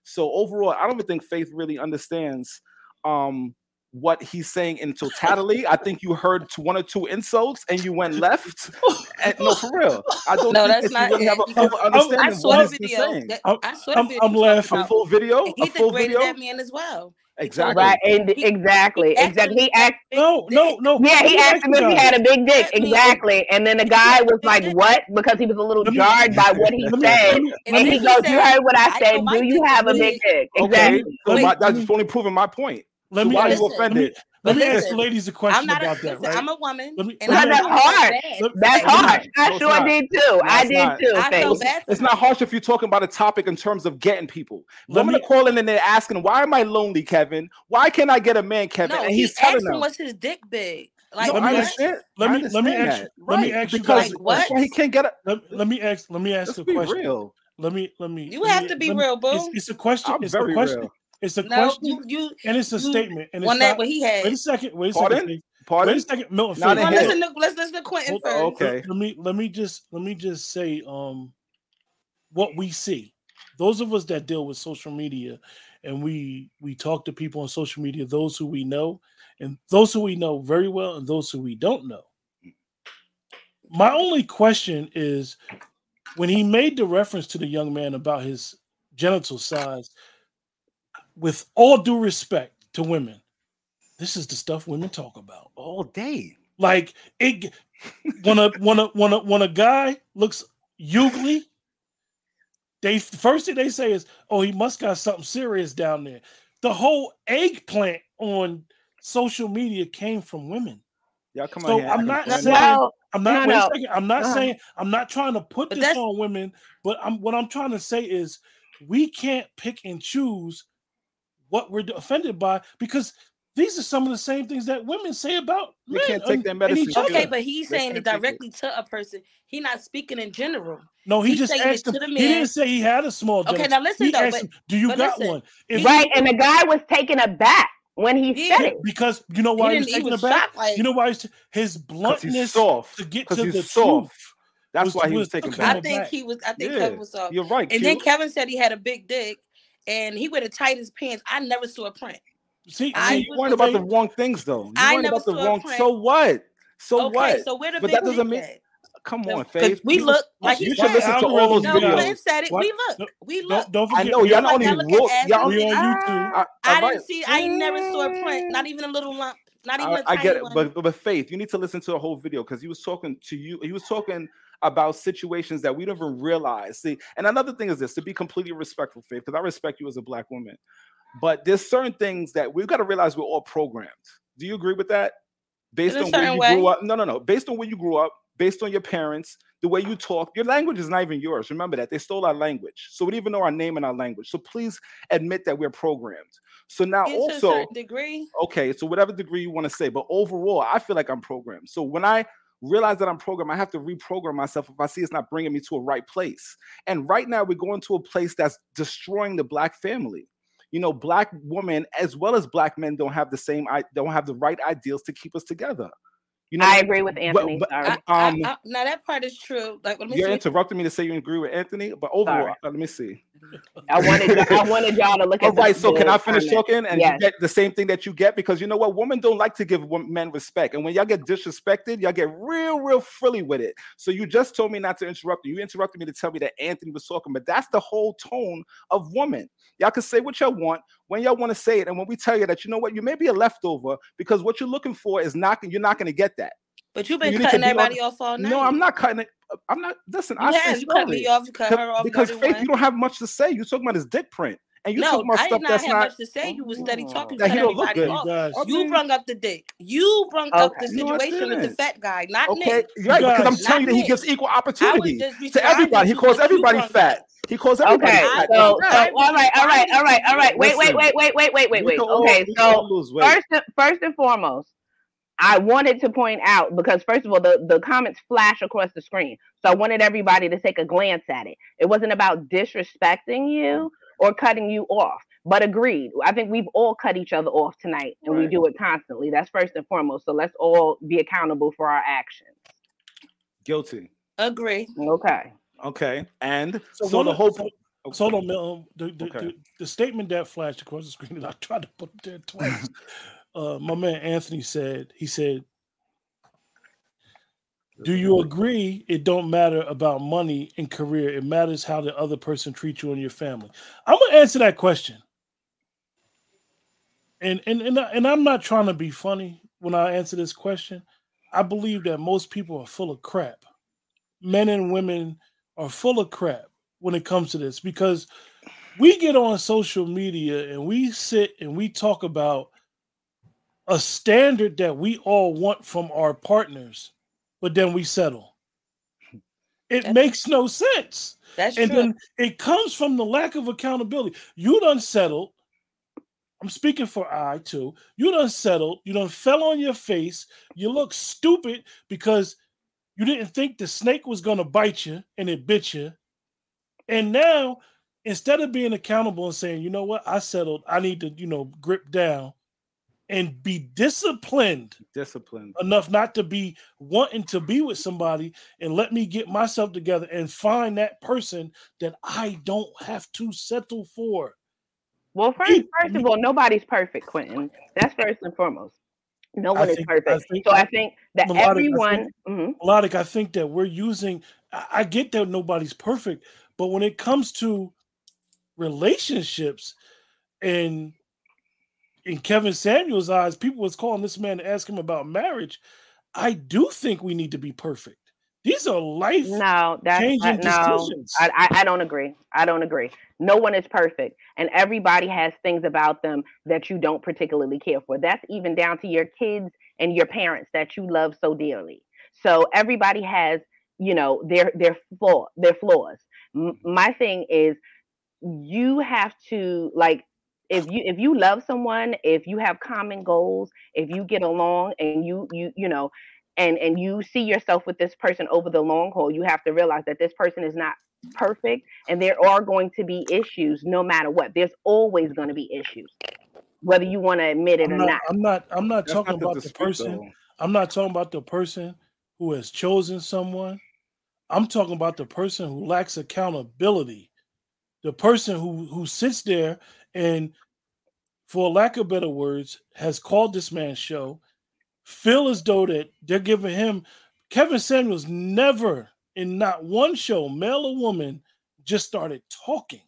So overall, I don't even think Faith really understands um, what he's saying in totality. I think you heard one or two insults and you went left. And, no, for real. I don't No, think that's not you really have a because full I understanding of saw what the video. that- I'm, I saw the I'm, video I'm you talking laughing. A full video? And A he full degraded video? that man as well. He told Exactly. Right, and he, exactly, he asked exactly. He if he had asked, No, no, no. yeah, Let he me asked ask him if he had a big dick, exactly. And then the guy was like, "What?" Because he was a little Let me- jarred by what he said, me, And and he me, he goes, "You heard what I I said. know my Do you have a big big. dick?" Okay, Exactly. so my, that's me, only proving my point. let So me why are you Listen, me, offended? Let but me ask the listen, ladies a I'm question not a about that, listen. right? I'm a woman, Let me, and let I me Because ask, that's feel so harsh. bad let, That's that let me, harsh. he. I No, sure not. did too. No, I did not. too. I Faith. felt It's, bad it's not him. harsh if you're talking about a topic in terms of getting people. let Women are me, calling and they're asking, "Why am I lonely, Kevin? Why can't I get a man, Kevin?" No, And he he's telling asked him them. was his dick big. Like No, let me ask, let me, let me understand ask, that. let me ask you Because guys Like what? he can't get a. Let, let me ask, let me ask Let's a be question. real. Let me, let me, You let have me, to be let me. real, It's, boo. it's a question. I'm It's a question. real. It's a No, question, you you and it's a you statement, and it's want that not. what he Wait a second. Wait a second. Pardon? Faith. Wait a second. Milton Not Faith. in Well, listen to let's listen to Quentin Hold, first. let, Okay. let me let me just let me just say um what we see. Those of us that deal with social media and we we talk to people on social media, those who we know and those who we know very well and those who we don't know. My only question is when he made the reference to the young man about his genital size, with all due respect to women, this is the stuff women talk about. All day. Like it when a when a when a when a guy looks ugly, they first thing they say is, "Oh, he must got something serious down there." The whole eggplant on social media came from women. Y'all come So on here. I'm not saying Well, I'm not no, no. second, I'm not saying I'm not trying to put But this on women, but I'm what I'm trying to say is we can't pick and choose what we're offended by because these are some of the same things that women say about They men can't take and- their medicine. each other. Okay, but he's They saying it can't it. directly to a person. He's not speaking in general. No, he He's just saying it asked him. to the He didn't say he had a small. Dick. Okay, now listen He though, asked but- him, "Do you got listen, one?" If he- Right, and the guy was taken aback when he Yeah. said it. because you know why He he, was didn't- he taken was aback. shocked, like- you know why he's his 'Cause he's bluntness soft. to get to the soft. truth. That's was- why he was was taken took I think he was. I think Kevin was soft. You're right. And then Kevin said he had a big dick, and he wear the tightest pants. I never saw a print. See, I See, see, you was about the wrong things though. You I never about the saw a wrong. print. So what? So okay, what? so where the But big that doesn't mean. at? Come on, Faith. we look like you should listen to all those No, videos. Quinn said it. What? We look. No, We Don't, look. don't forget, I know y'all on- not Like, I only look at look, ass y'all. we and on. YouTube. Ah, I, I all right. didn't see. I never saw a print. Mm. Not even a little lump. Not even I, a I tiny get it, one. but, but but Faith, you need to listen to the whole video because he was talking to you. He was talking about situations that we don't even realize. See, and another thing is this: to be completely respectful, Faith, because I respect you as a black woman. But there's certain things that we've got to realize we're all programmed. Do you agree with that? Based on where you way. grew up. No, no, no. Based on where you grew up, based on your parents, the way you talk, your language is not even yours. Remember that they stole our language, so we don't even know our name and our language. So please admit that we're programmed. So now a also degree. okay, so whatever degree you want to say, but overall, I feel like I'm programmed. So when I realize that I'm programmed, I have to reprogram myself if I see it's not bringing me to a right place. And right now, we're going to a place that's destroying the black family. You know, black women as well as black men don't have the same, don't have the right ideals to keep us together. You know, I agree with But- Anthony. but, Sorry. um, I, um, I, now that part is true. Like, let me you're see. interrupting me to say you agree with Anthony, but overall, uh, let me see. I wanted y- I wanted y'all to look at All the- right, so can I finish comment. talking and Yes. you get the same thing that you get? Because you know what, women don't like to give men respect, and when y'all get disrespected, y'all get real, real frilly with it. So you just told me not to interrupt you. You interrupted me to tell me that Anthony was talking, but that's the whole tone of woman. Y'all can say what y'all want when y'all want to say it, and when we tell you that you know what, you may be a leftover because what you're looking for is not you're not going to get that. But you've been you cutting be on- everybody off all night. No, I'm not cutting it. Uh, I'm not. Listen, You I have. You cut me off. You cut her off. because Faith, one. you don't have much to say. You're talking about his dick print, and you no, talking about I stuff that's not that's have not. have much to say. You was steady oh, talking. That he don't look everybody good. off. You mean- brung up the dick. You brung up the Okay. No, I situation with the fat guy, not Okay, Nick. you're right, because I'm telling you that he gives equal opportunity to everybody. He calls everybody brung fat. Up. He calls everybody Okay, fat. so, so all right, all right, all right, all right, all right. Wait, wait, wait, wait, wait, wait, wait, wait. Okay, we can all so first, and- first and foremost, I wanted to point out because first of all, the the comments flash across the screen, so I wanted everybody to take a glance at it. It wasn't about disrespecting you or cutting you off, but agreed. I think we've all cut each other off tonight, and we do it constantly. That's first and foremost. So let's all be accountable for our actions. Guilty. Agree. Okay. Okay, and so, So, the whole. so- po- so hold on, Mel. The, the, Okay. the, the statement that flashed across the screen that I tried to put up there twice. uh, my man Anthony said, he said, Do you agree it don't matter about money and career? It matters how the other person treats you and your family. I'm gonna answer that question. And and and, I, and I'm not trying to be funny when I answer this question. I believe that most people are full of crap. Men and women are full of crap when it comes to this because we get on social media and we sit and we talk about a standard that we all want from our partners, but then we settle. It That's- makes no sense. That's and true. then it comes from the lack of accountability. You done settled. I'm speaking for I too. You done settled. You done fell on your face. You look stupid because you didn't think the snake was gonna bite you and it bit you. And now, instead of being accountable and saying, you know what, I settled, I need to, you know, grip down and be disciplined discipline. enough not to be wanting to be with somebody and let me get myself together and find that person that I don't have to settle for. Well, first, first of all, nobody's perfect, Quentin. That's first and foremost. No I one is think- I perfect. think- so I think that Melodiq, I everyone. think- mhm. Melodiq, I think that we're using. I, I get that nobody's perfect, but when it comes to relationships, and in Kevin Samuel's eyes, people was calling this man to ask him about marriage. I do think we need to be perfect. These are life No, that's changing uh, no. decisions. I, I I don't agree. I don't agree. No one is perfect, and everybody has things about them that you don't particularly care for. That's even down to your kids and your parents that you love so dearly. So everybody has, you know, their their flaw their flaws. M- my thing is, you have to like if you if you love someone, if you have common goals, if you get along, and you you you know and and you see yourself with this person over the long haul you have to realize that this person is not perfect and there are going to be issues no matter what there's always going to be issues whether you want to admit it I'm or not, not I'm not I'm not That's talking not about the dispute, person. though. I'm not talking about the person who has chosen someone. I'm talking about the person who lacks accountability. The person who who sits there and for lack of better words has called this man's show feel as though that they're giving him Kevin Samuels never in not one show male or woman just started talking.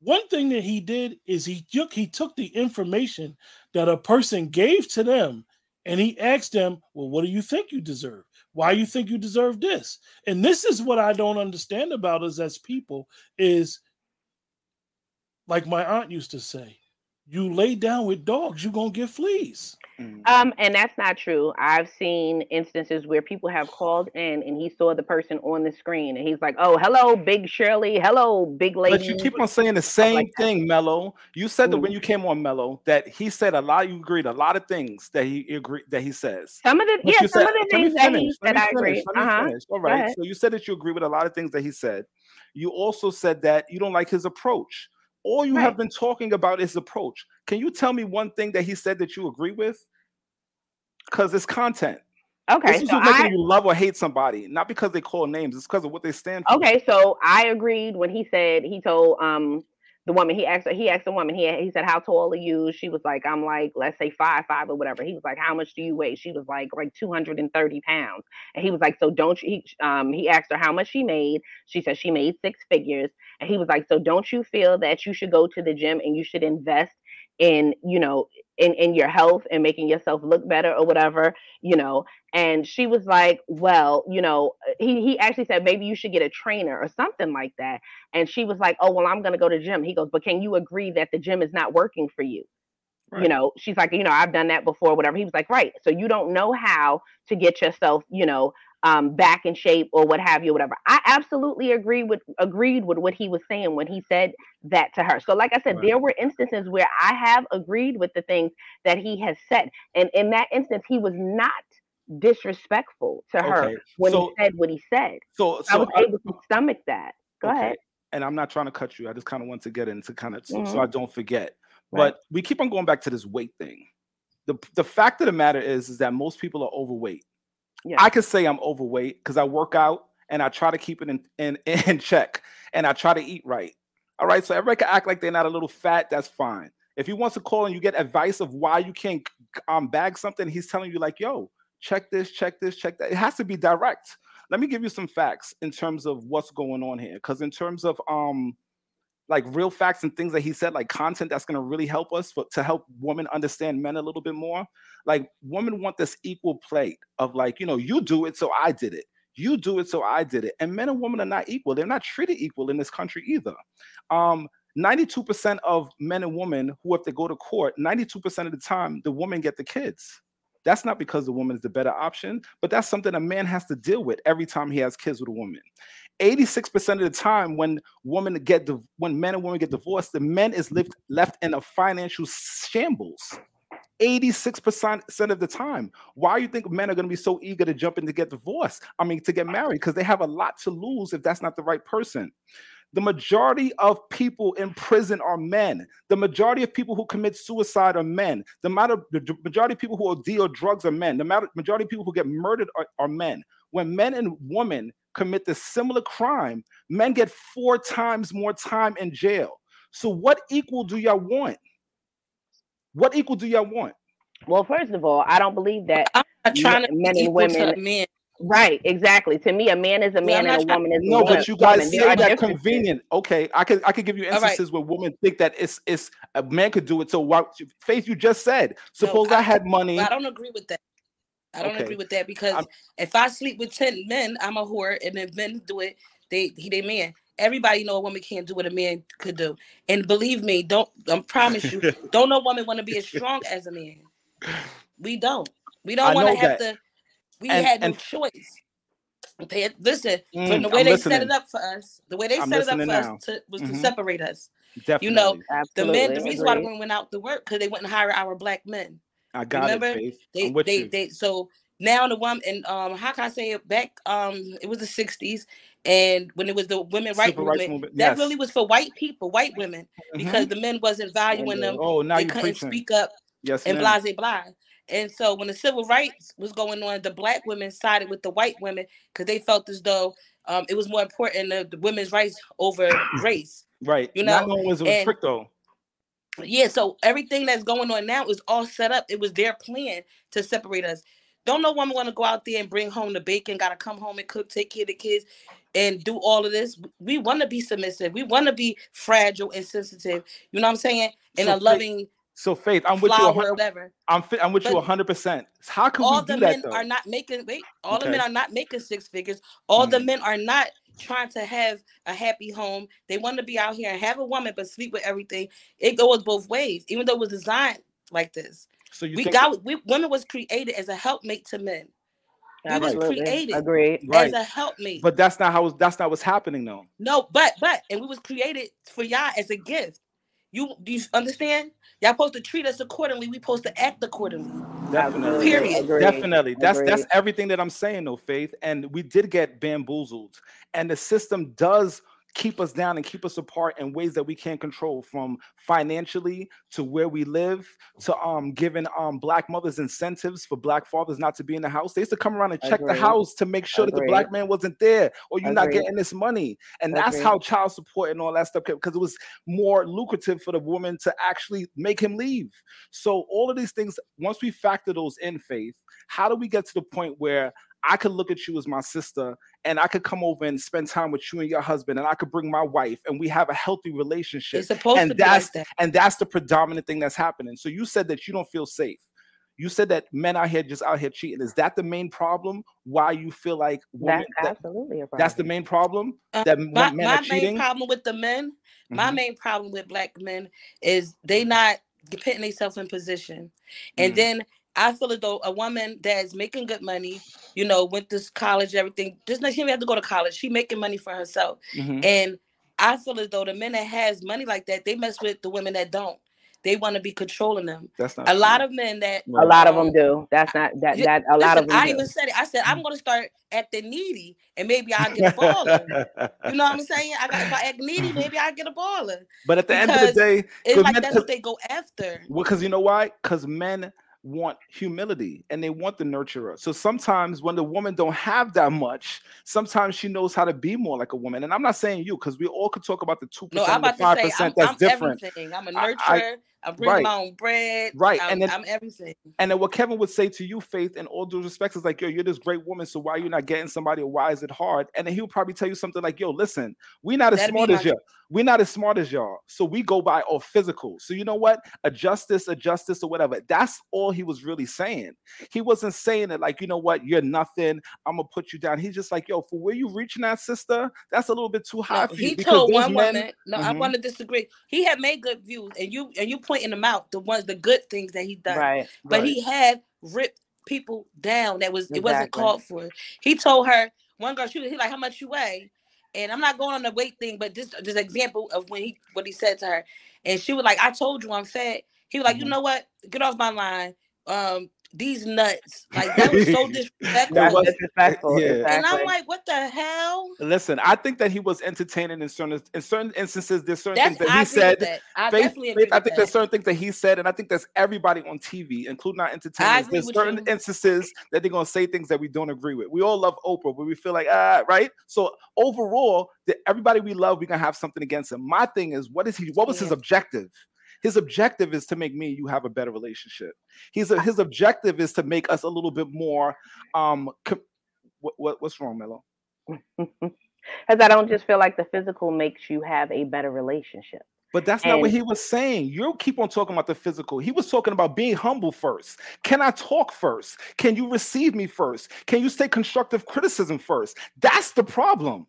One thing that he did is he took he took the information that a person gave to them and he asked them, "Well, what do you think you deserve? Why you think you deserve this?" And this is what I don't understand about us as people is like my aunt used to say, you lay down with dogs, you're going to get fleas. um and that's not true i've seen instances where people have called in and he saw the person on the screen and he's like oh hello big shirley hello big lady But you keep on saying the same thing, Mello. You said that when you came on Mello that he said a lot. You agreed a lot of things that he agreed that he says. some of the But yeah some said- of the things that he said i agree let uh-huh finish. All Go right. ahead. So you said that you agree with a lot of things that he said. You also said that you don't like his approach. All you have been talking about is approach. Can you tell me one thing that he said that you agree with? Because it's content. Okay, This is so making I- you love or hate somebody, not because they call names. It's because of what they stand for. Okay, so I agreed when he said he told um the woman he asked he asked the woman he he said how tall are you? She was like I'm like let's say five five or whatever. He was like how much do you weigh? She was like like 230 pounds. And he was like so don't you? He um he asked her how much she made. She said she made six figures. And he was like so don't you feel that you should go to the gym and you should invest in you know in in your health and making yourself look better or whatever you know and she was like well you know uh, he he actually said maybe you should get a trainer or something like that. And she was like oh well i'm going to go to gym. He goes but can you agree that the gym is not working for you? You know she's like you know i've done that before whatever. He was like right so you don't know how to get yourself you know um back in shape or what have you or whatever i absolutely agree with agreed with what he was saying when he said that to her so like i said Right. there were instances where i have agreed with the things that he has said and in that instance he was not disrespectful to her when so- he said what he said So, i was I- able to stomach that go Okay, ahead And I'm not trying to cut you. I just kind of want to get into kind of so, so. I don't forget. Right. But we keep on going back to this weight thing. The the fact of the matter is is that most people are overweight. Yeah. I could say I'm overweight because I work out and I try to keep it in, in in check and I try to eat right. All right. So everybody can act like they're not a little fat, that's fine. If he wants to call and you get advice of why you can't um bag something, he's telling you like, yo, check this, check this, check that. It has to be direct. Let me give you some facts in terms of what's going on here. Because in terms of um like real facts and things that he said, like content that's going to really help us for, to help women understand men a little bit more. Like women want this equal plate of like, you know, you do it, so I did it. You do it, so I did it. And men and women are not equal. They're not treated equal in this country either. Um, 92% of men and women who, have to go to court, 92% of the time, the woman get the kids. That's not because the woman is the better option, but that's something a man has to deal with every time he has kids with a woman. 86% of the time when women get when men and women get divorced, the men is left left in a financial shambles. 86% of the time. Why you think men are going to be so eager to jump in to get divorced? I mean, to get married, because they have a lot to lose if that's not the right person. The majority of people in prison are men. The majority of people who commit suicide are men. The, the majority of people who deal drugs are men. The majority of people who get murdered are, are men. When men and women commit the similar crime, men get four times more time in jail. So, what equal do y'all want? What equal do y'all want? Well, first of all, I don't believe that I'm not trying to men be and equal to women. men. Right, exactly. To me, a man is a Yeah, I'm man and a trying- woman is a No, but you guys woman. There say that differences. convenient. Okay, I could I could give you All right. instances where women think that it's it's a man could do it. So why Faith, you just said, No, suppose I, had money. I don't agree with that. I don't Okay. agree with that because I'm- if I sleep with ten men, I'm a whore, and if men do it, they he they man. Everybody know a woman can't do what a man could do, and believe me, don't I promise you, don't no woman want to be as strong as a man. We don't. We don't want to have that. to. We And- had no and- choice. Okay, listen, Mm, from the way I'm they set it up for us, the way they I'm set it up for listening us to, was to Mhm. separate us. Definitely. You know, the men, the reason why the women went out to work because they wouldn't hire our black men. I got Remember, it, Faith. they I'm with they you. they so now the woman and um how can I say it back um it was the sixties and when it was the women right Civil rights movement, movement, that yes. really was for white people, white women, because Mhm. the men wasn't valuing them. Oh, now they you couldn't preaching. speak up Yes, and ma'am. blah blah blah. And so when the civil rights was going on, the black women sided with the white women because they felt as though um, it was more important the, the women's rights over race. Right. You Not know, knowing was a trick though. Yeah, so everything that's going on now is all set up. It was their plan to separate us. Don't no woman want to go out there and bring home the bacon, gotta come home and cook, take care of the kids, and do all of this. We want to be submissive. We want to be fragile and sensitive. You know what I'm saying? In So a Faith- loving So Faith, I'm with you. flower hundred- whatever. I'm I'm with you 100. percent How can all we do the men though? are not making wait all the men are not making six figures all the Mm. men are not trying to have a happy home they want to be out here and have a woman but sleep with everything it goes both ways even though it was designed like this so you we think got we women was created as a helpmate to men we was Absolutely. created Agreed. Right. as a helpmate But that's not how. That's not what's happening though. no but but and we was created for y'all as a gift you do you understand y'all supposed to treat us accordingly we supposed to act accordingly Definitely. Period. Agreed. Definitely. That's that's everything that I'm saying though, Faith. And we did get bamboozled. And the system does keep us down and keep us apart in ways that we can't control from financially to where we live to um giving um black mothers incentives for black fathers not to be in the house. They used to come around and check the house to make sure that the black man wasn't there or you're not getting this money. And that's how child support and all that stuff came because it was more lucrative for the woman to actually make him leave. So all of these things, once we factor those in, faith, how do we get to the point where I could look at you as my sister and I could come over and spend time with you and your husband and I could bring my wife and we have a healthy relationship. it's supposed and to be like that's that and that's the predominant thing that's happening. So you said that you don't feel safe. You said that men out here just out here cheating. Is that the main problem? Why you feel like women? That's that- absolutely a problem. that's the main problem. Uh, that my, men my are main cheating. problem with the men, my Mhm. main problem with black men is they not putting themselves in position. And Mm. then I feel as though a woman that's making good money, you know, went to college, everything, just not she didn't have to go to college. She making money for herself. Mhm. And I feel as though the men that has money like that, they mess with the women that don't. They want to be controlling them. That's not A true. lot of men that A lot of them do. That's not that that a lot listen, of them I do. even said it. I said I'm gonna start acting needy, and maybe I'll get a baller. You know what I'm saying? I got if I act needy, maybe I'll get a baller. But at the end of the day, It's 'cause like men- that's what they go after. Well, because you know why? Because men want humility and they want the nurturer. So sometimes when the woman don't have that much, sometimes she knows how to be more like a woman. And I'm not saying you, because we all could talk about the two percent, the five to say I'm, percent that's I'm different. everything. I'm a nurturer. I- I, am bringing right. my own bread. Right, I'm, and then- I'm everything. And then what Kevin would say to you, Faith, in all due respect, is like, yo, you're this great woman, so why are you not getting somebody or why is it hard? And then he would probably tell you something like, yo, listen, we're not as That'd smart as y'all. We're not as smart as y'all. So we go by all physical. So you know what? Adjust this, adjust this, or whatever. That's all he was really saying. He wasn't saying it like, you know what, you're nothing. I'm gonna put you down. He's just like, yo, for where you reaching that, sister, that's a little bit too high No, for you. he told one men- woman. No, I Mhm. want to disagree. He had made good views, and you and you pointing them out the ones, the good things that he done. Right. But Right. he had ripped people down. That was it wasn't called for. He told her one girl. She was he like, how much you weigh? And I'm not going on the weight thing, but just just example of when he what he said to her, and she was like, I told you I'm fat. He was like, you Mhm. know what? Get off my line. Um, these nuts. Like that was so disrespectful. That's was- disrespectful. yeah. Exactly. and I'm like, what the hell? Listen, I think that he was entertaining in certain in certain instances. There's certain That's things that I he said. that. I Faith, definitely agree Faith, I think that. there's certain things that he said, and I think that's everybody on TV, including our entertainers. agree There's certain you. instances that they're gonna say things that we don't agree with. We all love Oprah, but we feel like ah, right. So overall, the, everybody we love, we're gonna have something against him. My thing is, what is he? What was his objective? His objective is to make me and you have a better relationship. He's a, his objective is to make us a little bit more. Um, com- what, what what's wrong, Mello? Because I don't just feel like the physical makes you have a better relationship. But that's not what he was saying. You keep on talking about the physical. He was talking about being humble first. Can I talk first? Can you receive me first? Can you say constructive criticism first? That's the problem.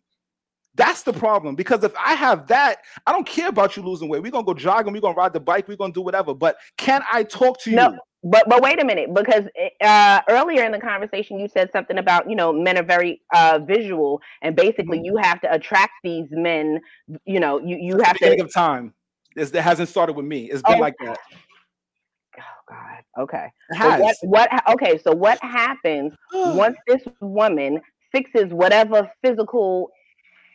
That's the problem. Because if I have that, I don't care about you losing weight. We're gonna go jogging, we're gonna ride the bike, we're gonna do whatever. But can I talk to you? No, but but wait a minute, because uh, earlier in the conversation you said something about you know men are very uh, visual, and Mm-hmm. basically you have to attract these men. You know, you you have to. of time. It's, it hasn't started with me. It's been Oh, like that. Oh God. Okay. So what what okay, so what happens once this woman fixes whatever physical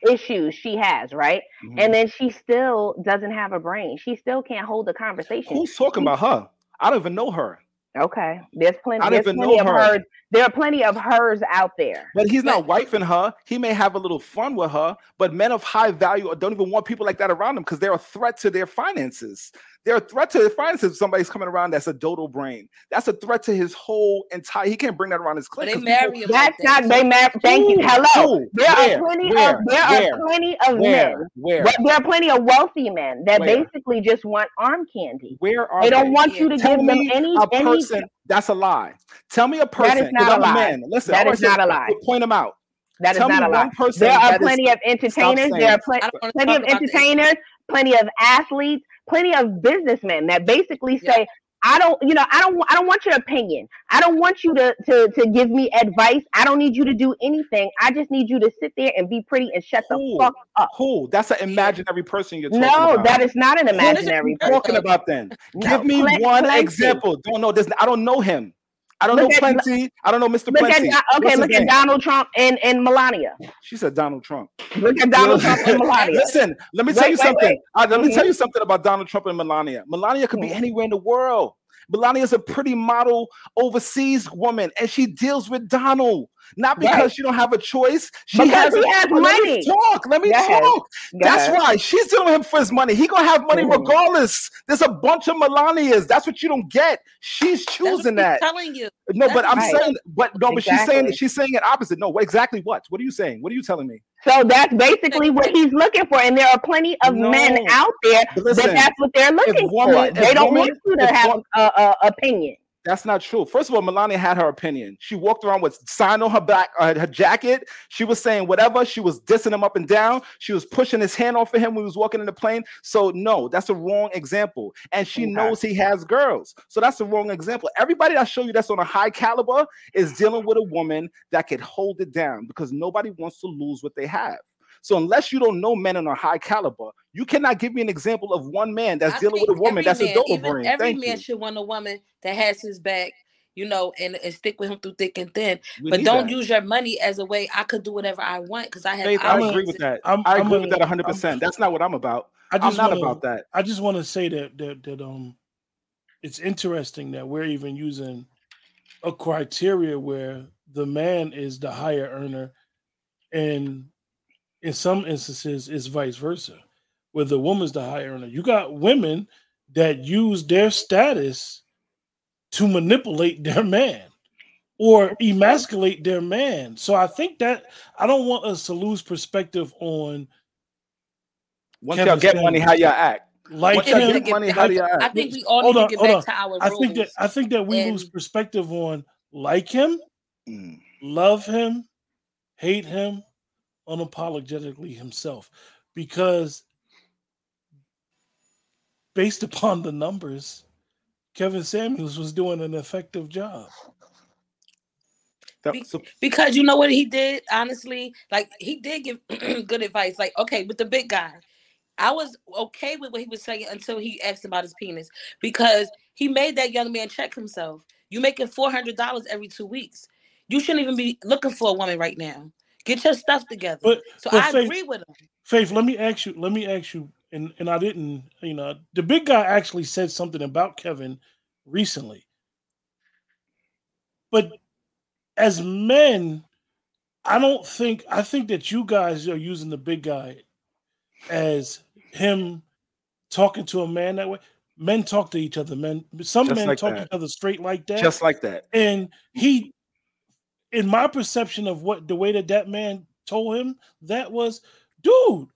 issues she has, right? Mm-hmm. And then she still doesn't have a brain. She still can't hold a conversation. Who's talking about her? I don't even know her. Okay. There's plenty I don't even plenty know of her. hers. There are plenty of hers out there. But he's not wifing her. He may have a little fun with her, but men of high value don't even want people like that around them because they're a threat to their finances. They're a threat to their finances. If somebody's coming around that's a dodo brain. That's a threat to his whole entire. He can't bring that around his clique. they 'cause marry people- him like That's not they mar- thank you. Hello. Who? There Where? are plenty Where? of there Where? are plenty of Where? men. Where? But there are plenty of wealthy men that Where? basically just want arm candy. Where are They don't they? want you to Tell give them me any a any person. That's a lie. Tell me a person. That is not a I'm lie. man. Listen, That all is right, so not a lie. Point them out. That is Tell me not a lie. person There are that is- plenty of entertainers. There are pl- I don't wanna plenty of entertainers, plenty of athletes, plenty of businessmen that basically say, "I don't, you know, I don't, I don't want your opinion. I don't want you to to to give me advice. I don't need you to do anything. I just need you to sit there and be pretty and shut the fuck up." Who? That's an imaginary person you're talking No, about. that is not an imaginary are you talking person. about then? No, Give me one example. Don't know this. I don't know him. I don't Look know at- Plenty. I don't know Mr. At Plenty. Don- okay, What's look at name? Donald Trump and and Melania. She said Donald Trump. Look at Donald Trump and Melania. Listen, let me tell Wait, you wait, something. wait. Uh, let me tell Mhm. you something about Donald Trump and Melania. Melania could be Mhm. anywhere in the world. Melania is a pretty model overseas woman, and she deals with Donald. Not because Right. she don't have a choice. She Because has, he a- has Let me money. talk. Let me Go talk. Go That's ahead. why she's dealing with him for his money. He gonna have money Mhm. regardless. There's a bunch of Melanias. That's what you don't get. She's That's what choosing that. telling you. No, but I'm right. saying, but no, but she's saying Exactly. she's saying it opposite. No, what exactly what? What are you saying? What are you telling me? So that's basically what he's looking for, and there are plenty of men out there listen, that that's what they're looking woman- for. They don't woman- want you to have wo- a, a opinion. That's not true. First of all, Melania had her opinion. She walked around with sign on her back, uh, her jacket. She was saying whatever. She was dissing him up and down. She was pushing his hand off of him when he was walking in the plane. So no, that's a wrong example. And she Okay. knows he has girls. So that's a wrong example. Everybody I show you that's on a high caliber is dealing with a woman that could hold it down because nobody wants to lose what they have. So unless you don't know men in a high caliber, you cannot give me an example of one man that's I dealing with a woman that's a man, dodo even brain. every Thank man you. should want a woman that has his back, you know, and, and stick with him through thick and thin. We but don't that. use your money as a way I could do whatever I want because I have Faith, I agree with that. I'm- I I'm agree with that 100. percent That's not what I'm about. I I'm just not wanna, about that. I just want to say that that that um, it's interesting that we're even using a criteria where the man is the higher earner, and in some instances, it's vice versa, where the woman's the higher earner. You got women that use their status to manipulate their man or emasculate their man. So I think that I don't want us to lose perspective on Once Kevin y'all get money, how y'all act. like Once y'all him. get money, how do y'all I think we all Hold need on, to get back on. to our I think that I think that we and- lose perspective on like him, Mm. love him, hate him, unapologetically himself, because based upon the numbers, Kevin Samuels was doing an effective job. Be- because you know what he did honestly? Like he did give good advice. Like okay with the big guy i was okay with what he was saying until he asked about his penis because he made that young man check himself. You making $400 every two weeks. You shouldn't even be looking for a woman right now get your stuff together But so but i Faith- agree with him Faith, let me ask you. Let me ask you, and and I didn't. You know, the big guy actually said something about Kevin recently. But as men, I don't think. I think that you guys are using the big guy as him talking to a man that way. Men talk to each other. Men, some Just men like talk that. each other straight like that. just like that. and he, in my perception of what the way that that man told him, that was, dude, you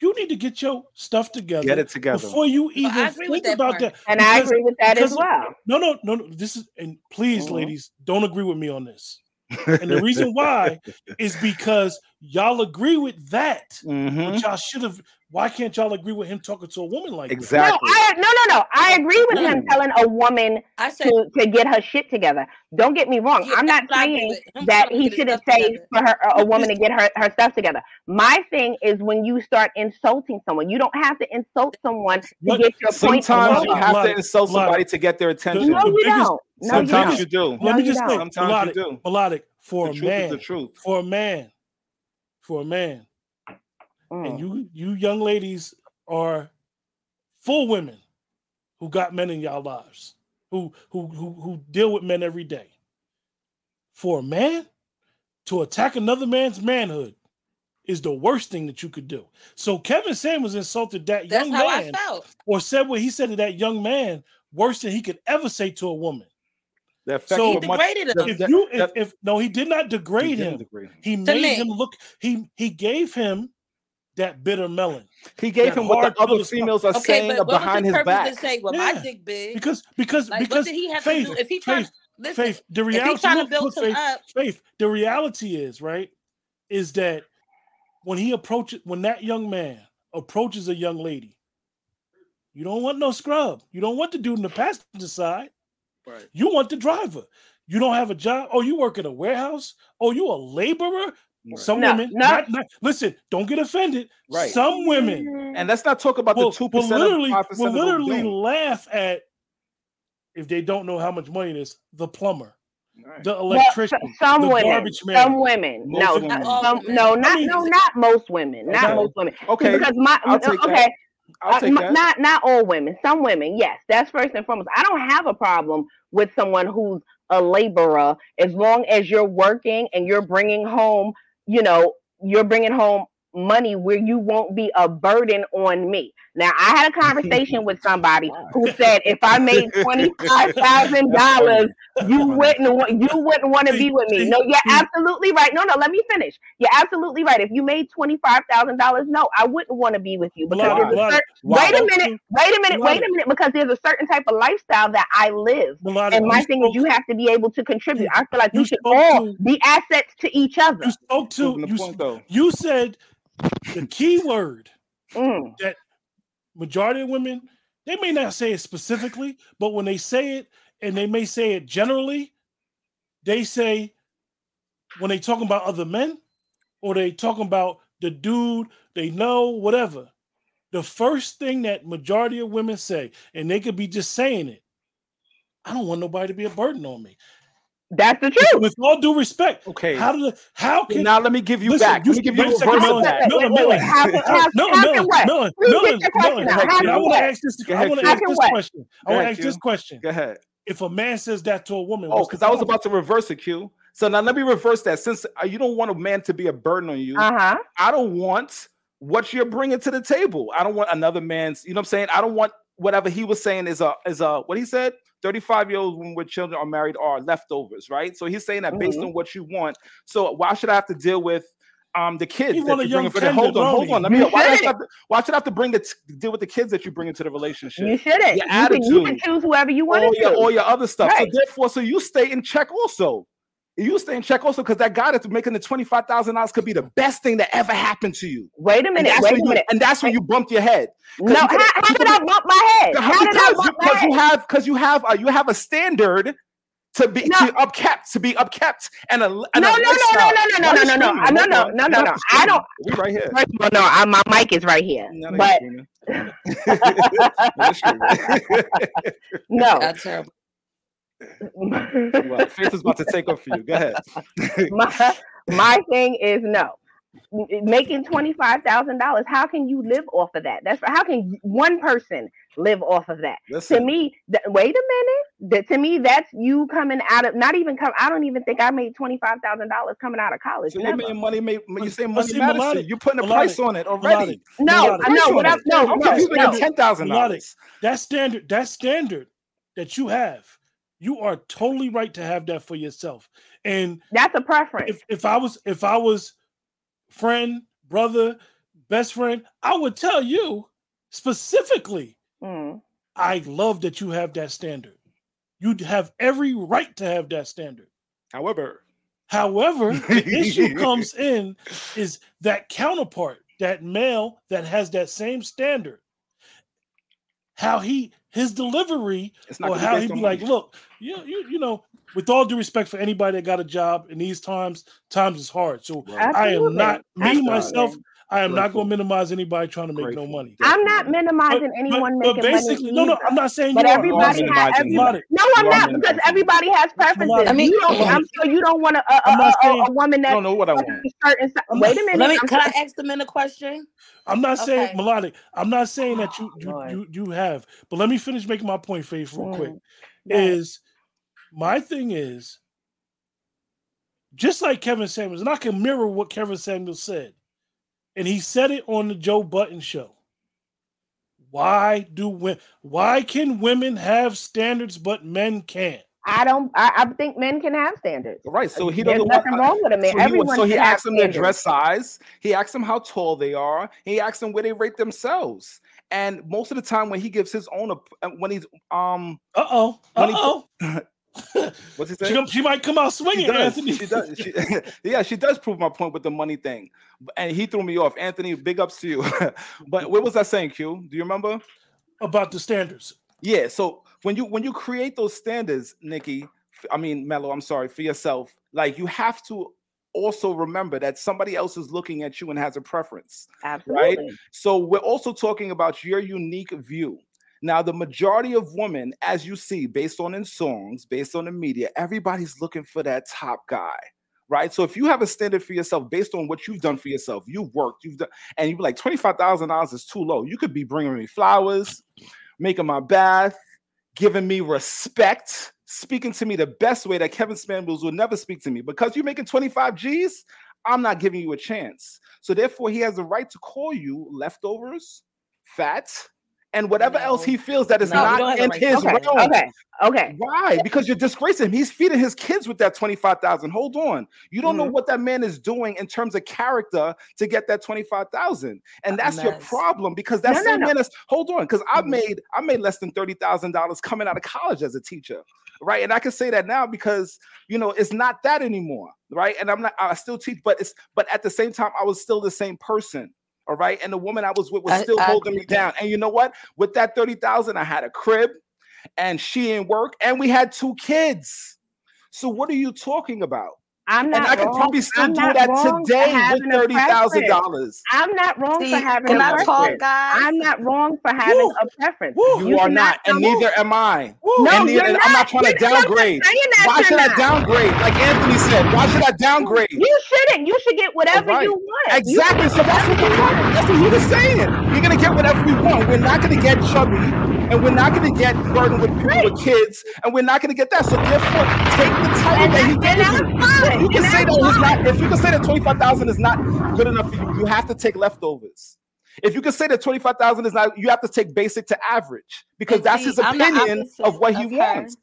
you need to get your stuff together. Get it together. before you even agree with think that about part. that. And I agree with that as well. No, no, no, no. This is and please, Mhm. ladies, don't agree with me on this. And the reason why is because y'all agree with that. Mhm. But y'all should have. Why can't y'all agree with him talking to a woman like that? Exactly. No, I no no no. I agree with him telling a woman I said to, to get her shit together. Don't get me wrong. Yeah, I'm not that's I agree saying that he to get his shouldn't say together. for her a woman to get her, her stuff together. My thing is when you start insulting someone, you don't have to insult someone to What- get your point Sometimes you have to insult Melodiq. somebody to get their attention. No, the you biggest- don't. No, you Sometimes don't. you do. Let No, me you just don't. say, Sometimes you Melodiq, do. Melodiq for The a truth is man, the truth. for a man, for a man, and Mm. you you young ladies are full women who got men in y'all lives, who who who who deal with men every day. For a man to attack another man's manhood is the worst thing that you could do. So Kevin Samuels insulted that That's young man, or said what he said to that young man worse than he could ever say to a woman. The effect So- He much- degraded the- him. If the- you if, the- if no, he did not degrade he him. degrade him. He To made me. him look. He he gave him that bitter melon He gave him what the other pill to females are Okay, saying but behind his back. to say, well, Yeah. my dick big? because because Like, what because did he have faith, to do? If he trying, faith, listen, faith. The reality. trying to build look, faith, up, faith. The reality is right is that when he approaches when that young man approaches a young lady, you don't want no scrub. You don't want the dude in the passenger side. Right. You want the driver. You don't have a job. Oh, you work at a warehouse. Oh, you a laborer. Right. Some No, women. no. Not, not, listen. Don't get offended. Right. Some women And let's not talk about will, the two percent. Will percent literally of will literally of laugh at if they don't know how much money it is. The plumber, Right. the Well, electrician, s- some the women, garbage man. some women, Most no, women. Not some, women. no, I not mean- no, not most women, not Okay. most women. Okay, because my I'll take that. okay, I'll uh, take m- that. not not all women, some women, yes, that's first and foremost. I don't have a problem with someone who's a laborer as long as you're working and you're bringing home, you know, you're bringing home money where you won't be a burden on me. Now, I had a conversation with somebody who said if I made twenty five thousand dollars, you wouldn't wa- you wouldn't want to be with me. No, you're absolutely right. No, no, let me finish. You're absolutely right. If you made twenty five thousand dollars, no, I wouldn't want to be with you because Melodiq, there's a certain, Why? wait a minute, wait a minute, wait a minute, because there's a certain type of lifestyle that I live. And my you thing is you have to be able to contribute. I feel like you we should all to- be assets to each other. You spoke to you. point. You said the key word Mm. that majority of women they may not say it specifically, but when they say it, and they may say it generally, they say when they talking about other men or they talking about the dude they know, whatever. The first thing that majority of women say, and they could be just saying it, I don't want nobody to be a burden on me. That's the truth. with all due respect, Okay. how do the, how can now let me give you Listen, back. you- Let me give you a a second, get Melon, your question Melon. out. How I want to ask this. I want to ask this question. I want to ask this question. Go ahead. If a man says that to a woman, Oh, because I was about to reverse it, Q. So now let me reverse that. Since uh, you don't want a man to be a burden on you, Uh huh. I don't want what you're bringing to the table. I don't want another man's. You know what I'm saying? I don't want whatever he was saying is a is a what he said. 35 year olds women with children are married are leftovers, right? So he's saying that based Mhm. on what you want. So why should I have to deal with um the kids He that you bring young for the hold on, hold on. Let me You why, do I shouldn't. have to, why should I have to bring the t- deal with the kids that you bring into the relationship? You shouldn't. Your You can, you can attitude. choose whoever you want all to your all your other stuff. So therefore, so you stay in check also. You stay in check also because that guy that's making the twenty five thousand dollars could be the best thing that ever happened to you. Wait a minute. Wait a you, minute. and that's when you bumped your head. 'Cause No, you how, how did could- I bump my head? How- How did I because bump my because you have because you have uh, you have a standard to be No. to upkept to be upkept and a and No, a no, no, no, lifestyle. no, no, no, Why no, you no, no, screaming? no, no, Hold no, on. no, You no, have no. to I scream. don't. We right here. First of all, no, I, my mic is right here. No, no, But you're screaming. No, you're screaming. no, That's terrible. well, Faith is about to take up for you. Go ahead. my my thing is no. Making twenty five thousand dollars, how can you live off of that? That's how can one person live off of that? To me, th- wait a minute. That to me, that's you coming out of not even come. I don't even think I made twenty five thousand dollars coming out of college. So you Never. mean money? Made, you say But money see, matters. to Melodiq- you. You're putting a Melodiq- price on it already. Melodiq- No, Melodiq. I know. What I'm it. no, I'm no, no. ten thousand dollars. That standard, that standard that you have, you are totally right to have that for yourself. And That's a preference. if if I was if I was friend, brother, best friend, I would tell you specifically, Mm. I love that you have that standard. You have every right to have that standard. However, However, the issue comes in is that counterpart, that male that has that same standard. How he his delivery or how he on be like, money. look, you, you you know, with all due respect for anybody that got a job in these times, times is hard. So I am not me Absolutely. myself. I am not going to minimize anybody trying to make no money. I'm not minimizing anyone but making basically, money. no, no. I'm not saying But you everybody are has minimizing everybody. No, I'm You not because everybody has preferences. I mean, you don't. I'm sure you don't want a a, I'm a, a, saying- a woman that I don't know what I want. certain. I'm Wait a minute. Let me. I'm Can I ask the men a question? I'm not saying Okay. Melodiq. I'm not saying that you you, Lord. you you have. But let me finish making my point, Faith, real quick. Mm. Go ahead. Is my thing is just like Kevin Samuels, and I can mirror what Kevin Samuels said, and he said it on the Joe Budden show. Why do women? Why can women have standards but men can't? I don't. I, I think men can have standards. Right. So he doesn't There's nothing want. wrong with a man. So he, Everyone so he asks them their dress size. He asks them how tall they are. He asks them where they rate themselves. And most of the time, when he gives his own, uh, when he's um, Uh oh. When Uh he- oh. what's he She, she might come out She swinging, does. Anthony. She does. She, yeah, she does prove my point with the money thing. And he threw me off. Anthony, big ups to you. but what was I saying, Q? Do you remember? About the standards. Yeah. So when you when you create those standards, Nikki, I mean Mello, I'm sorry for yourself. Like you have to also remember that somebody else is looking at you and has a preference. Absolutely. Right. So we're also talking about your unique view. Now, the majority of women, as you see, based on in songs, based on the media, everybody's looking for that top guy. Right. So if you have a standard for yourself based on what you've done for yourself, you've worked, you've done, and you're like $25,000 is too low. You could be bringing me flowers, making my bath, giving me respect, speaking to me the best way that Kevin Samuels would never speak to me. Because you're making 25 G's, I'm not giving you a chance. So therefore, he has the right to call you leftovers, fat, and whatever else he feels that is No, don't in the right to his that. realm. Okay, okay. Why? Because you're disgracing him. He's feeding his kids with that 25,000. Hold on. You don't know Mhm. what that man is doing in terms of character to get that 25,000. And that's your problem because that No, no, same no. man is hold on, because I Mhm. made I made less than $30,000 coming out of college as a teacher. Right. And I can say that now because you know it's not that anymore. Right. And I'm not I still teach, but it's but at the same time, I was still the same person. All right. And the woman I was with was still I holding me down. And you know what? With that 30,000, I had a crib and she in work and we had two kids. So what are you talking about? I'm not and I could wrong. probably still I'm do that for today with having a thirty thousand preference. dollars. I'm not wrong See, for having can a I preference. talk, guys? I'm not wrong for having Woo. a preference. You, You are not, and tell neither am I. No, and you're neither, I'm not not. trying to You're not downgrade. Why you're should I downgrade? Like Anthony said, why should I downgrade? You shouldn't. You should get whatever Right. you want. Exactly. should So that's what, the, you want. that's what he was saying. You're gonna get whatever we want. We're not gonna get chubby, and we're not gonna get burdened with people with kids, and we're not gonna get that. So therefore, take the title And that he gave you. fine. you can say that not. If you can say that twenty five thousand is not good enough for you, you have to take leftovers. If you can say that twenty five thousand is not, you have to take basic to average because And that's see, his opinion of what he wants.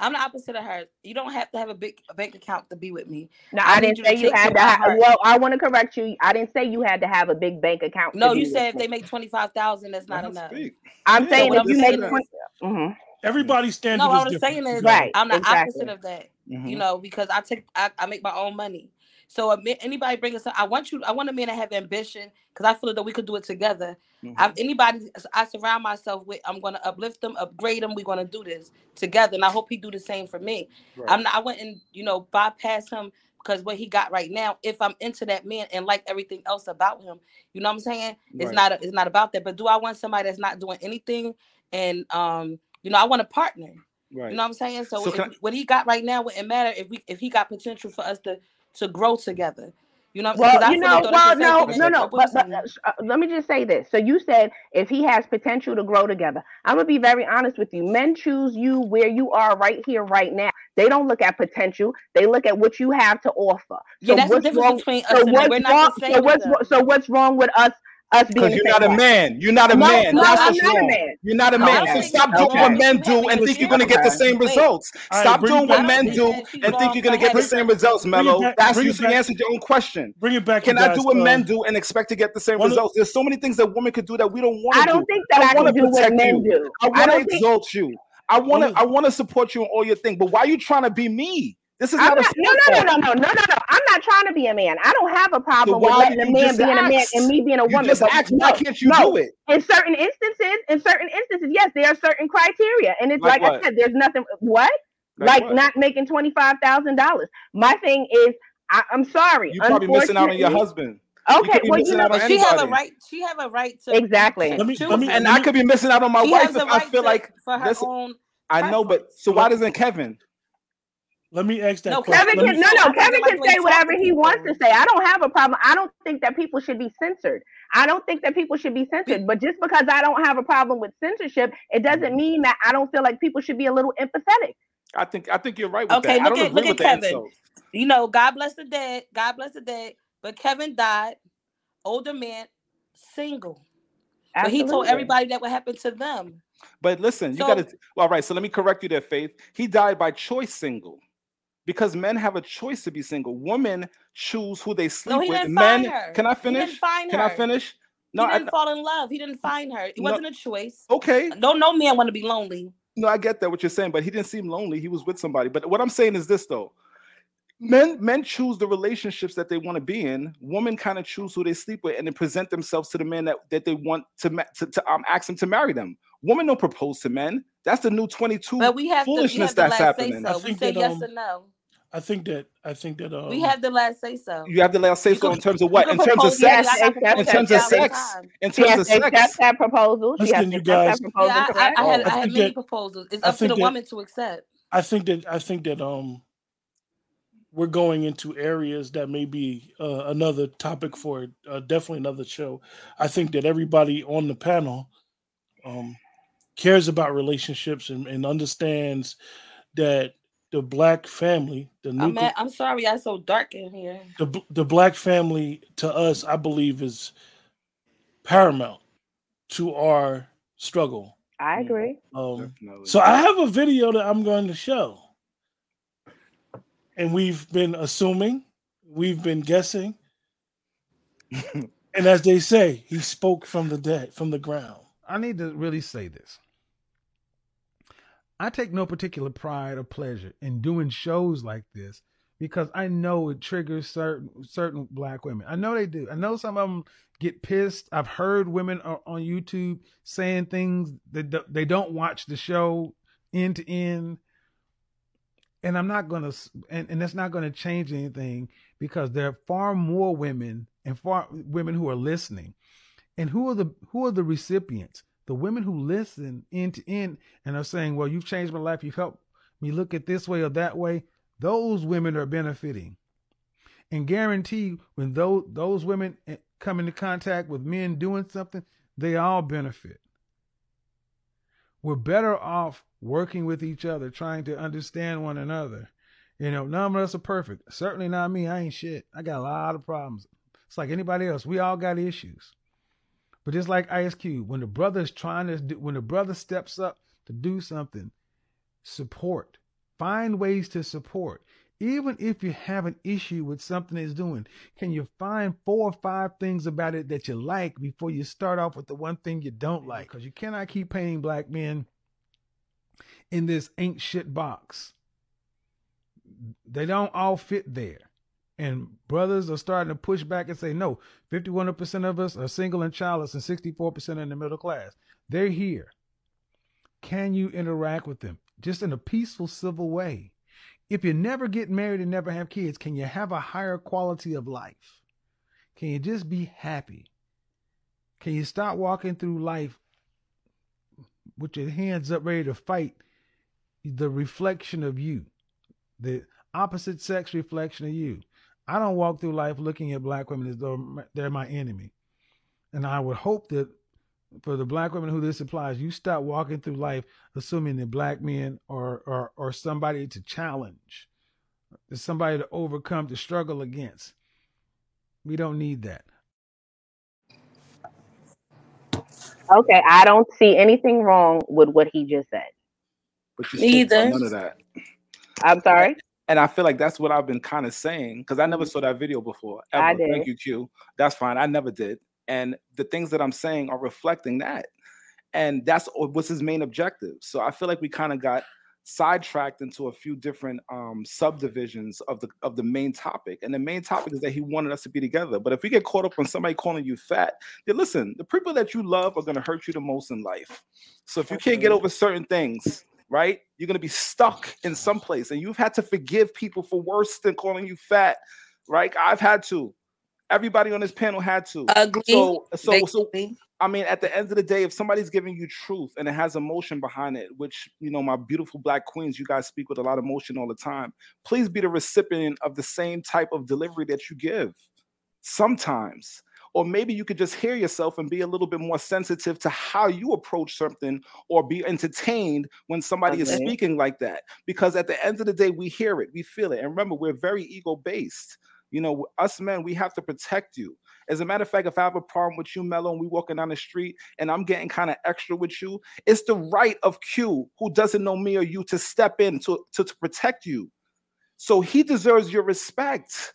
I'm the opposite of her. You don't have to have a big a bank account to be with me. No, I I, didn't you say you had to to. have. well, I want to correct you. I didn't say you had to have a big bank account. No, you said if me. they make twenty five thousand, that's not Let enough. speak. I'm Yeah, saying if I'm you make is- twenty. Mhm. Everybody's standard No, what I'm different. saying is Right, I'm the exactly. opposite of that. You Mhm. know, because I take I, I make my own money. So anybody bring us, I want you. I want a man to have ambition because I feel that we could do it together. I, anybody I surround myself with, I'm going to uplift them, upgrade them. We're going to do this together, and I hope he do the same for me. Right. I'm not. I wouldn't, you know, bypass him because what he got right now. If I'm into that man and like everything else about him, you know what I'm saying? It's Right. not. A, it's not about that. But do I want somebody that's not doing anything? And um, you know, I want a partner. Right. You know what I'm saying? So, So I- what he got right now wouldn't matter if we if he got potential for us to to grow together. You know, Well, you know, well, that's the same no, no, no. But, but uh, let me just say this. So you said if he has potential to grow together, I'm gonna be very honest with you. Men choose you where you are right here, right now. They don't look at potential. They look at what you have to offer. Yeah, So that's the difference wrong? between us So what's We're not wrong? So what's so what's wrong with us? Us being Because you're not a man. You're not a No, man. no, That's I'm what's not a man. You're not a Okay. man. So stop doing Okay. what men do and think you're going to get the same results. All right, Stop doing what men do and think you're going to get the same results, Bring it Mello. That's you. it So you answered your own question. Bring it back. Can I do what uh, men do and expect to get the same results? There's so many things that women could do that we don't want to I do. don't think that I, wanna can do what protect men you. do. I I want to don't exalt you. I want to. I want to support you in all your things. But why are you trying to be me? This is I'm not a not, no, no, no, no, no, no, no, no. I'm not trying to be a man. I don't have a problem with letting a man just being a man and me being a You woman. just but asked, no, why can't you no. do it? In certain instances, in certain instances, yes, there are certain criteria, and it's Like like. I said, there's nothing. What? Like Like, what? not making twenty five thousand dollars. My thing is, I, I'm sorry. You probably missing out on your husband. Okay, could be well, you know, out on But she have a right. She have a right to Exactly. Let me- let me- And I could be missing out on my wife has if a I right feel to- like for her listen, own. I know, but so why doesn't Kevin? Let me ask that No, question. Kevin can me- no no Kevin can say whatever he wants to say. I don't have a problem. I don't think that people should be censored. I don't think that people should be censored. But just because I don't have a problem with censorship, it doesn't mm-hmm. mean that I don't feel like people should be a little empathetic. I think I think you're right with Okay, that. I look don't at agree look with at the Kevin. insults. You know, God bless the dead. God bless the dead. But Kevin died, older man, single. But he told everybody that what happened to them. But listen, you So- got to. All right. So let me correct you there, Faith. He died by choice, single, because men have a choice to be single. Women choose who they sleep No, he with. didn't Men, find her. can I He finish? didn't find Can I her. finish? No, he didn't fall in love. He didn't find her. It No. wasn't a choice. okay. No, no man want to be lonely. No, I get that what you're saying, but he didn't seem lonely. He was with somebody. But what I'm saying is this though. Men men choose the relationships that they want to be in. Women kind of choose who they sleep with and then present themselves to the men that, that they want to, to, to um, ask them to marry them. Women don't propose to men. That's the new 22 But we have to, we foolishness have the that's say happening. So. We say that, yes um, or no. I think that I think that um, We have the last say so. You have the last say so in terms of what? In terms of propose- sex? I got In In terms of sex? In terms of to accept sex? that proposal. She has Listen, to you accept guys. that Yeah. I, I. I had. I I had many that- proposals. It's up to the that- woman to accept. I think that I think that um we're going into areas that may be uh, another topic for uh, definitely another show. I think that everybody on the panel um, cares about relationships and, and understands that the black family, the I'm nuclear, mad, I'm sorry I'm so dark in here. the the black family to us, I believe, is paramount to our struggle. I agree. Um, Definitely. so I have a video that I'm going to show. And we've been assuming, we've been guessing. and as they say, he spoke from the dead, from the ground. I need to really say this. I take no particular pride or pleasure in doing shows like this because I know it triggers certain certain black women. I know they do. I know some of them get pissed. I've heard women on, YouTube saying things that they don't watch the show end to end. And I'm not to, and, and that's not going to change anything because there are far more women and far women who are listening. And who are the who are the recipients? The women who listen end to end and are saying, "Well, you've changed my life. You've helped me look at this way or that way." Those women are benefiting, and guarantee when those those women eh, come into contact with men doing something, they all benefit. We're better off working with each other, trying to understand one another. You know, none of us are perfect. Certainly not me. I ain't shit. I got a lot of problems. It's like anybody else. We all got issues. But just like Ice Cube, when the brother's trying to do, when the brother steps up to do something, support. Find ways to support. Even if you have an issue with something he's doing, can you find four or five things about it that you like before you start off with the one thing you don't like? Because you cannot keep painting black men in this ain't shit box. They don't all fit there. And brothers are starting to push back and say, no, 51% of us are single and childless and 64% are in the middle class. They're here. Can you interact with them just in a peaceful, civil way? If you never get married and never have kids, can you have a higher quality of life? Can you just be happy? Can you stop walking through life with your hands up ready to fight the reflection of you, the opposite sex reflection of you? I don't walk through life looking at black women as though they're my enemy. And I would hope that for the black women who this applies, you stop walking through life assuming that black men are, are, are somebody to challenge, is somebody to overcome, to struggle against. We don't need that. Okay, I don't see anything wrong with what he just said. But you Me spoke either. none of that. I'm sorry. And I feel like that's what I've been kind of saying because I never saw that video before. Ever. I Thank you, Q. That's fine. I never did. And the things that I'm saying are reflecting that. And that's what's his main objective. So I feel like we kind of got sidetracked into a few different um, subdivisions of the of the main topic. And the main topic is that he wanted us to be together. But if we get caught up on somebody calling you fat, then listen, the people that you love are gonna hurt you the most in life. So if you can't get over certain things, right, you're gonna be stuck in some place. And you've had to forgive people for worse than calling you fat, right? I've had to. Everybody on this panel had to. Agree. So, so, They- so I mean, at the end of the day, if somebody's giving you truth and it has emotion behind it, which you know, my beautiful black queens, you guys speak with a lot of emotion all the time. Please be the recipient of the same type of delivery that you give. Sometimes, or maybe you could just hear yourself and be a little bit more sensitive to how you approach something or be entertained when somebody is speaking like that. Because at the end of the day, we hear it, we feel it. And remember, we're very ego based. You know, us men, we have to protect you. As a matter of fact, if I have a problem with you, Mello, and we walking down the street and I'm getting kind of extra with you, it's the right of Q, who doesn't know me or you, to step in to, to, to protect you. So he deserves your respect.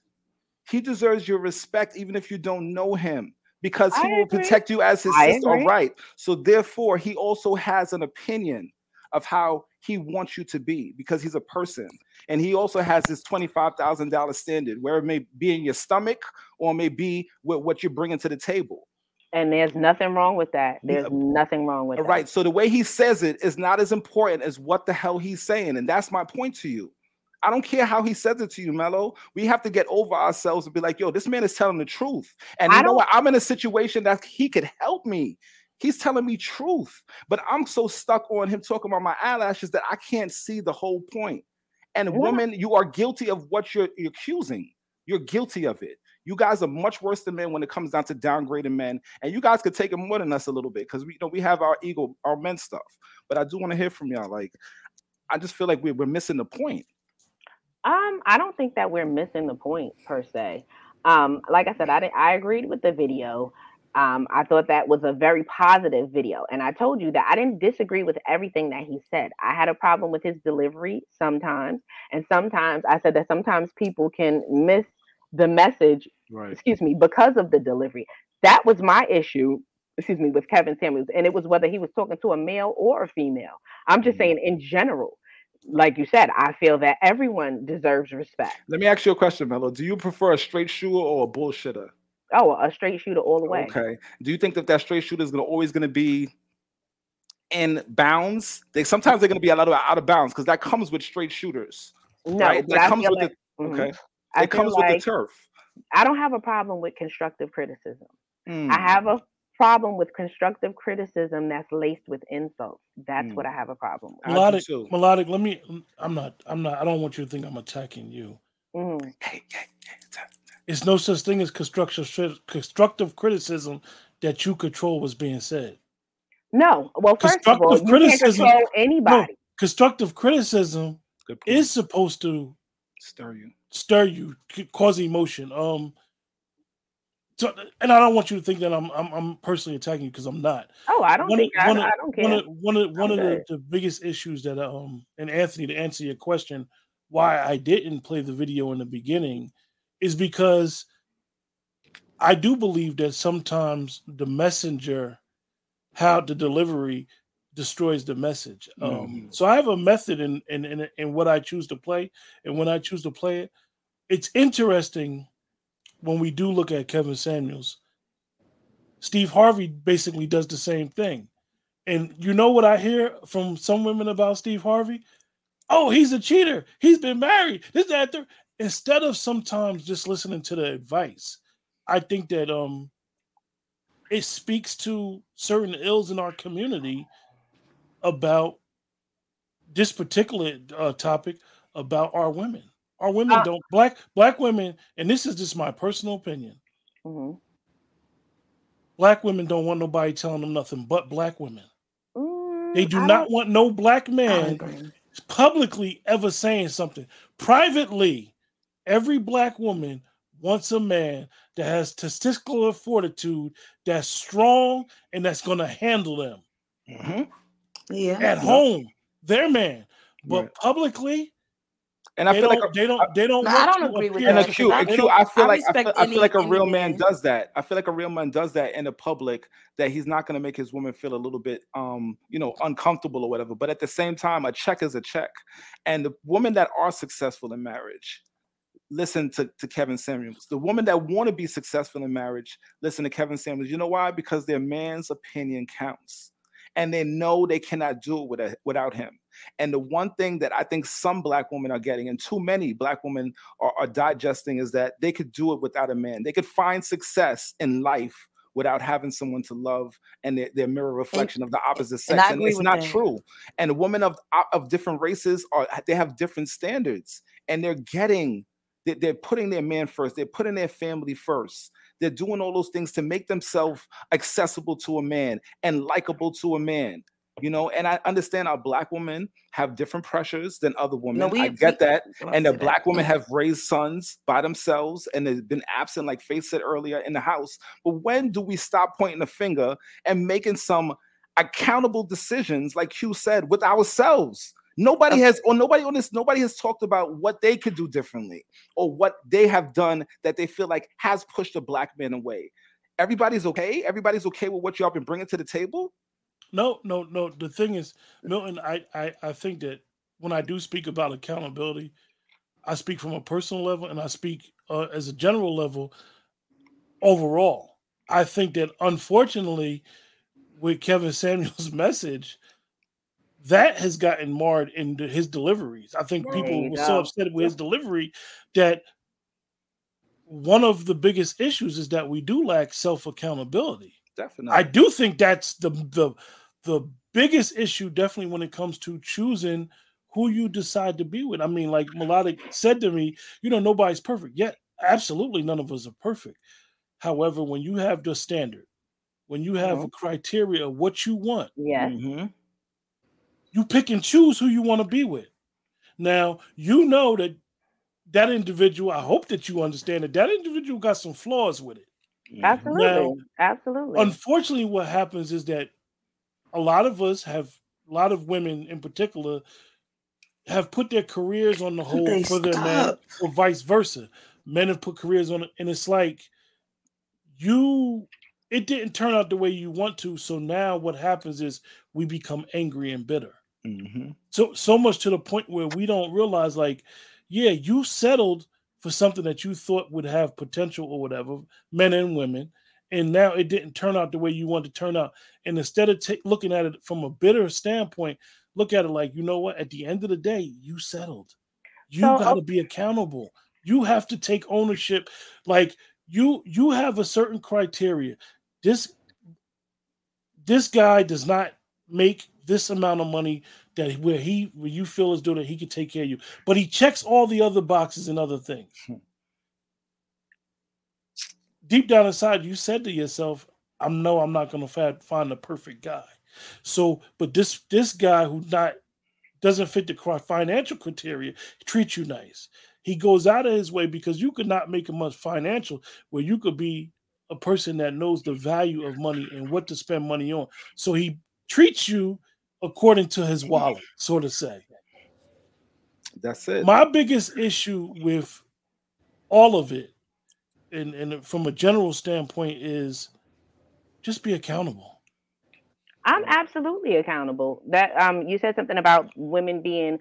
He deserves your respect, even if you don't know him, because he I will agree. protect you as his I sister. Agree. right. So therefore, he also has an opinion of how he wants you to be because he's a person. And he also has this $25,000 standard where it may be in your stomach or it may be with what you're bringing to the table. And there's nothing wrong with that. There's nothing wrong with All that. right. So the way he says it is not as important as what the hell he's saying. And that's my point to you. I don't care how he says it to you, Mello. We have to get over ourselves and be like, yo, this man is telling the truth. And I you know what? I'm in a situation that he could help me. He's telling me truth, but I'm so stuck on him talking about my eyelashes that I can't see the whole point. And woman, you are guilty of what you're, you're accusing. You're guilty of it. You guys are much worse than men when it comes down to downgrading men, and you guys could take it more than us a little bit because we you know we have our ego, our men stuff. But I do want to hear from y'all. Like, I just feel like we're, we're missing the point. Um, I don't think that we're missing the point per se. Um, like I said, I did, I agreed with the video. Um, I thought that was a very positive video, and I told you that I didn't disagree with everything that he said. I had a problem with his delivery sometimes, and sometimes I said that sometimes people can miss the message. Right. Excuse me, because of the delivery. That was my issue. Excuse me, with Kevin Samuels, and it was whether he was talking to a male or a female. I'm just saying in general. Like you said, I feel that everyone deserves respect. Let me ask you a question, Mello. Do you prefer a straight shooter or a bullshitter? Oh, a straight shooter all the way. Okay. Do you think that that straight shooter is gonna always gonna be in bounds? They sometimes they're gonna be a little out of bounds because that comes with straight shooters. No, right? That I comes with like- the mhm. okay. I It comes with the turf. I don't have a problem with constructive criticism. I Mm. have a problem with constructive criticism that's laced with insults. That's Mm. what I have a problem with. Melodiq, Melodiq. Let me. I'm not. I'm not. I don't want you to think I'm attacking you. Mm-hmm. It's no such thing as constructive constructive criticism that you control what's being said. No, well, first of all, you can't control anybody. No, constructive criticism is supposed to stir you, stir you, cause emotion. Um, so, and I don't want you to think that I'm I'm, I'm personally attacking you because I'm not. Oh, I don't One think of, I, one of, I don't care. one of, one of, one of the, the biggest issues that um and Anthony to answer your question why I didn't play the video in the beginning is because I do believe that sometimes the messenger, how the delivery destroys the message. Um, Mhm. So I have a method in, in in in what I choose to play, and when I choose to play it, it's interesting when we do look at Kevin Samuels. Steve Harvey basically does the same thing. And you know what I hear from some women about Steve Harvey? Oh, he's a cheater. He's been married. This, that, third. Instead of sometimes just listening to the advice, I think that um it speaks to certain ills in our community about this particular uh, topic about our women. Our women Uh, don't black black women, and this is just my personal opinion. Mhm. Black women don't want nobody telling them nothing but black women. They do Mm, I not want no black man publicly ever saying something. Privately, every black woman wants a man that has testicular fortitude, that's strong, and that's going to handle them. Mm-hmm. Yeah. At home, their man. But Right. publicly, And I they feel like a- they don't they don't No, I don't agree with appear and a that, like- Q, I- and they Q, don't- I feel I like I feel, respect I feel like a real man man. does that. I feel like a real man does that in the public. That he's not going to make his woman feel a little bit, um, you know, uncomfortable or whatever. But at the same time, a check is a check. And the women that are successful in marriage, listen to, to Kevin Samuels. The women that want to be successful in marriage, listen to Kevin Samuels. You know why? Because their man's opinion counts. And they know they cannot do it without, without him. And the one thing that I think some black women are getting, and too many black women are, are digesting, is that they could do it without a man. They could find success in life without having someone to love and their, their mirror reflection of the opposite sex. I And, it's not that. true. And women of of different races are they have different standards, and they're getting they- they're putting their man first. They're putting their family first. They're doing all those things to make themselves accessible to a man and likable to a man. You know, and I understand our black women have different pressures than other women. we- I get we- that. And the that. black women have raised sons by themselves and they've been absent, like Faith said earlier, in the house. But when do we stop pointing the finger and making some accountable decisions, like Q said, with ourselves? Nobody has, or nobody on this, nobody has talked about what they could do differently or what they have done that they feel like has pushed a black man away. Everybody's okay. Everybody's okay with what y'all been bringing to the table. No, no, no. The thing is, Milton, I, I, I think that when I do speak about accountability, I speak from a personal level and I speak uh, as a general level overall. I think that unfortunately, with Kevin Samuel's message, that has gotten marred in the- his deliveries. I think There people were so upset with his delivery that one of the biggest issues is that we do lack self accountability. Definitely. I do think that's the the the biggest issue, definitely when it comes to choosing who you decide to be with. I mean, like Melodiq said to me, you know, nobody's perfect. Yet, absolutely none of us are perfect. However, when you have the standard, when you have a criteria of what you want, Yes. Mm-hmm. you pick and choose who you want to be with. Now, you know that that individual, I hope that you understand that that individual got some flaws with it. Absolutely. Now, Absolutely. Unfortunately, what happens is that a lot of us have, a lot of women in particular, have put their careers on the hold they for their man, or vice versa. Men have put careers on it, and it's like you, it didn't turn out the way you want to. So now what happens is we become angry and bitter. Mm-hmm. So so much to the point where we don't realize, like, yeah, you settled for something that you thought would have potential or whatever, men and women, and now it didn't turn out the way you wanted to turn out. And instead of ta- looking at it from a bitter standpoint, look at it like, you know what? At the end of the day, you settled. You So, got to oh- be accountable. You have to take ownership. Like you, you have a certain criteria. This this guy does not make this amount of money that where he where you feel as though that he could take care of you, but he checks all the other boxes and other things. Hmm. Deep down inside, you said to yourself, "I know I'm not going to find the perfect guy." So, but this this guy who not doesn't fit the financial criteria treats you nice. He goes out of his way because you could not make him much financial where you could be a person that knows the value of money and what to spend money on. So he treats you according to his wallet, so to say. That's it. My biggest issue with all of it, and, and from a general standpoint, is just be accountable. I'm absolutely accountable. That um you said something about women being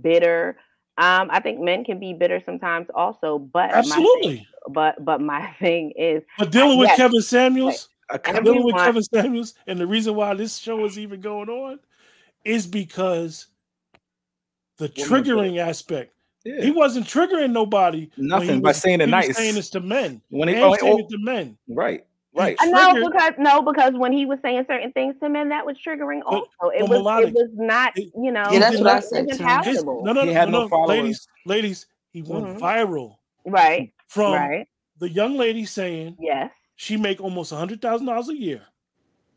bitter. Um, I think men can be bitter sometimes also, but my thing- Absolutely. but but my thing is But dealing with yes, Kevin Samuels, Account- dealing with Everyone- Kevin Samuels, and the reason why this show is even going on is because the triggering aspect. Yeah. He wasn't triggering nobody. Nothing by was- saying it he was nice. saying this to men. When he- and oh, saying oh, it to men. Right. Right. I know triggered- because no, because when he was saying certain things to men, that was triggering also. It was Melodiq. it was not, you know, Yeah, that's what I said it too. His- palatable. no, no, He no, had no, no followers. ladies, ladies, he went Mhm. viral Right. from Right. the young lady saying Yes. she make almost a hundred thousand dollars a year.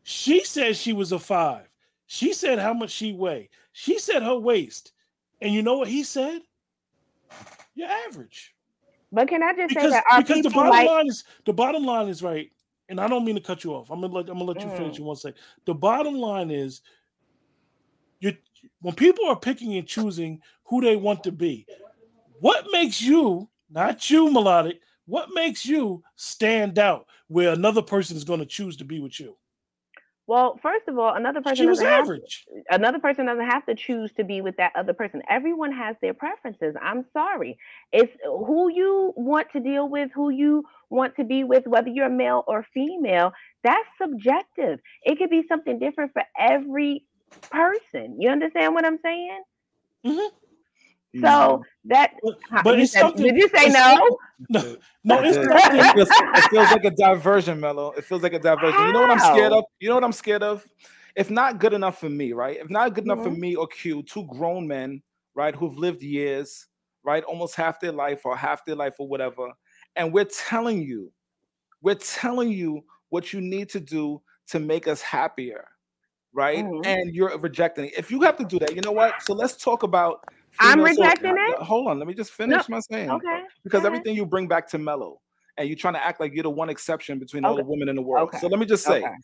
She said she was a five. She said how much she weigh. She said her waist. And you know what he said? You're average. But can I just say because that our because the bottom like line is the bottom line is right, and I don't mean to cut you off. I'm gonna let I'm gonna let you finish Mm. in one second. The bottom line is you when people are picking and choosing who they want to be, what makes you, not you, Melodiq, what makes you stand out where another person is going to choose to be with you? Well, first of all, another person She was doesn't have another person doesn't have to choose to be with that other person. Everyone has their preferences. I'm sorry. It's uh, who you want to deal with, who you want to be with, whether you're male or female. That's subjective. It could be something different for every person. You understand what I'm saying? Mm-hmm. So that Mm-hmm. But you it's said- something. did you say no? No, no, it's it, feels, it feels like a diversion, Mello. It feels like a diversion. You know what I'm scared of? You know what I'm scared of? If not good enough for me, right? If not good enough for Mhm. me or Q, two grown men, right, who've lived years, right, almost half their life or half their life or whatever, and we're telling you, we're telling you what you need to do to make us happier, right? Mhm. And you're rejecting it. If you have to do that, you know what? So let's talk about. I'm so- rejecting uh, it? Hold on, let me just finish my saying. okay, Because everything you bring back to Mello, and you're trying to act like you're the one exception between all the women in the world. Okay. So let me just say, Okay.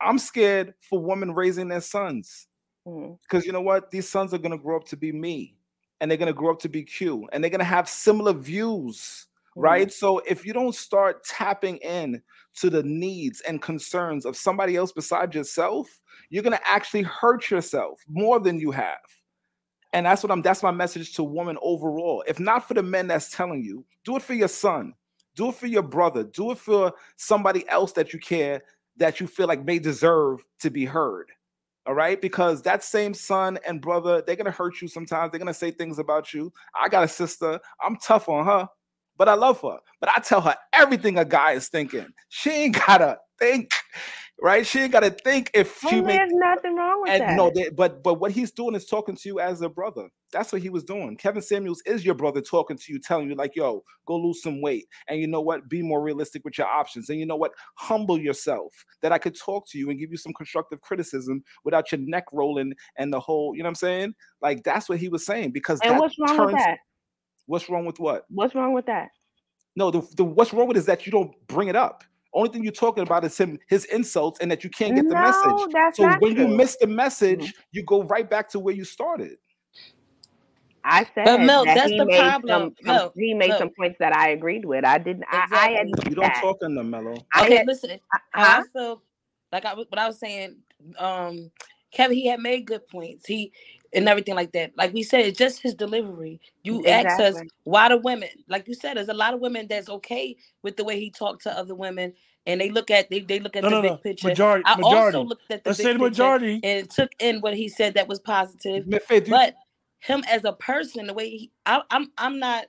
I'm scared for women raising their sons. Because you know what? These sons are gonna grow up to be me, and they're gonna grow up to be Q, and they're gonna have similar views, right? So if you don't start tapping in to the needs and concerns of somebody else besides yourself, you're gonna actually hurt yourself more than you have. And that's what I'm that's my message to women overall. If not for the men that's telling you, do it for your son, do it for your brother, do it for somebody else that you care that you feel like may deserve to be heard. All right, because that same son and brother, they're gonna hurt you sometimes. They're gonna say things about you. I got a sister, I'm tough on her, but I love her. But I tell her everything a guy is thinking. She ain't gotta think, right? She ain't gotta think if oh, she Well, make there's nothing wrong with and that. no, they, but but what he's doing is talking to you as a brother. That's what he was doing. Kevin Samuels is your brother talking to you, telling you like, "Yo, go lose some weight." And you know what? Be more realistic with your options. And you know what? Humble yourself. That I could talk to you and give you some constructive criticism without your neck rolling and the whole. You know what I'm saying? Like that's what he was saying. Because And what's wrong with that? What's wrong with what? What's wrong with that? No, the, the what's wrong with it is that you don't bring it up. Only thing you're talking about is him his insults and that you can't get the No, message. that's so not when you miss the message, mm-hmm. you go right back to where you started. I said But Milk, that that's he the made problem. some, um, some Milk, he made some points that I agreed with. I didn't. I, I Exactly. admit You don't that. talk in the mellow. I Okay, had- listen. Uh, huh? I feel like I was- what I was saying. Um, Kevin, he had made good points. He and everything like that. Like we said, it's just his delivery. You asked us why the women, like you said, there's a lot of women that's okay with the way he talked to other women, and they look at they, they look at No, the no, big no. picture. Majority- I majority. also looked at the Let's big say the majority. and took in what he said that was positive. Faith, but him as a person, the way he, I, I'm, I'm not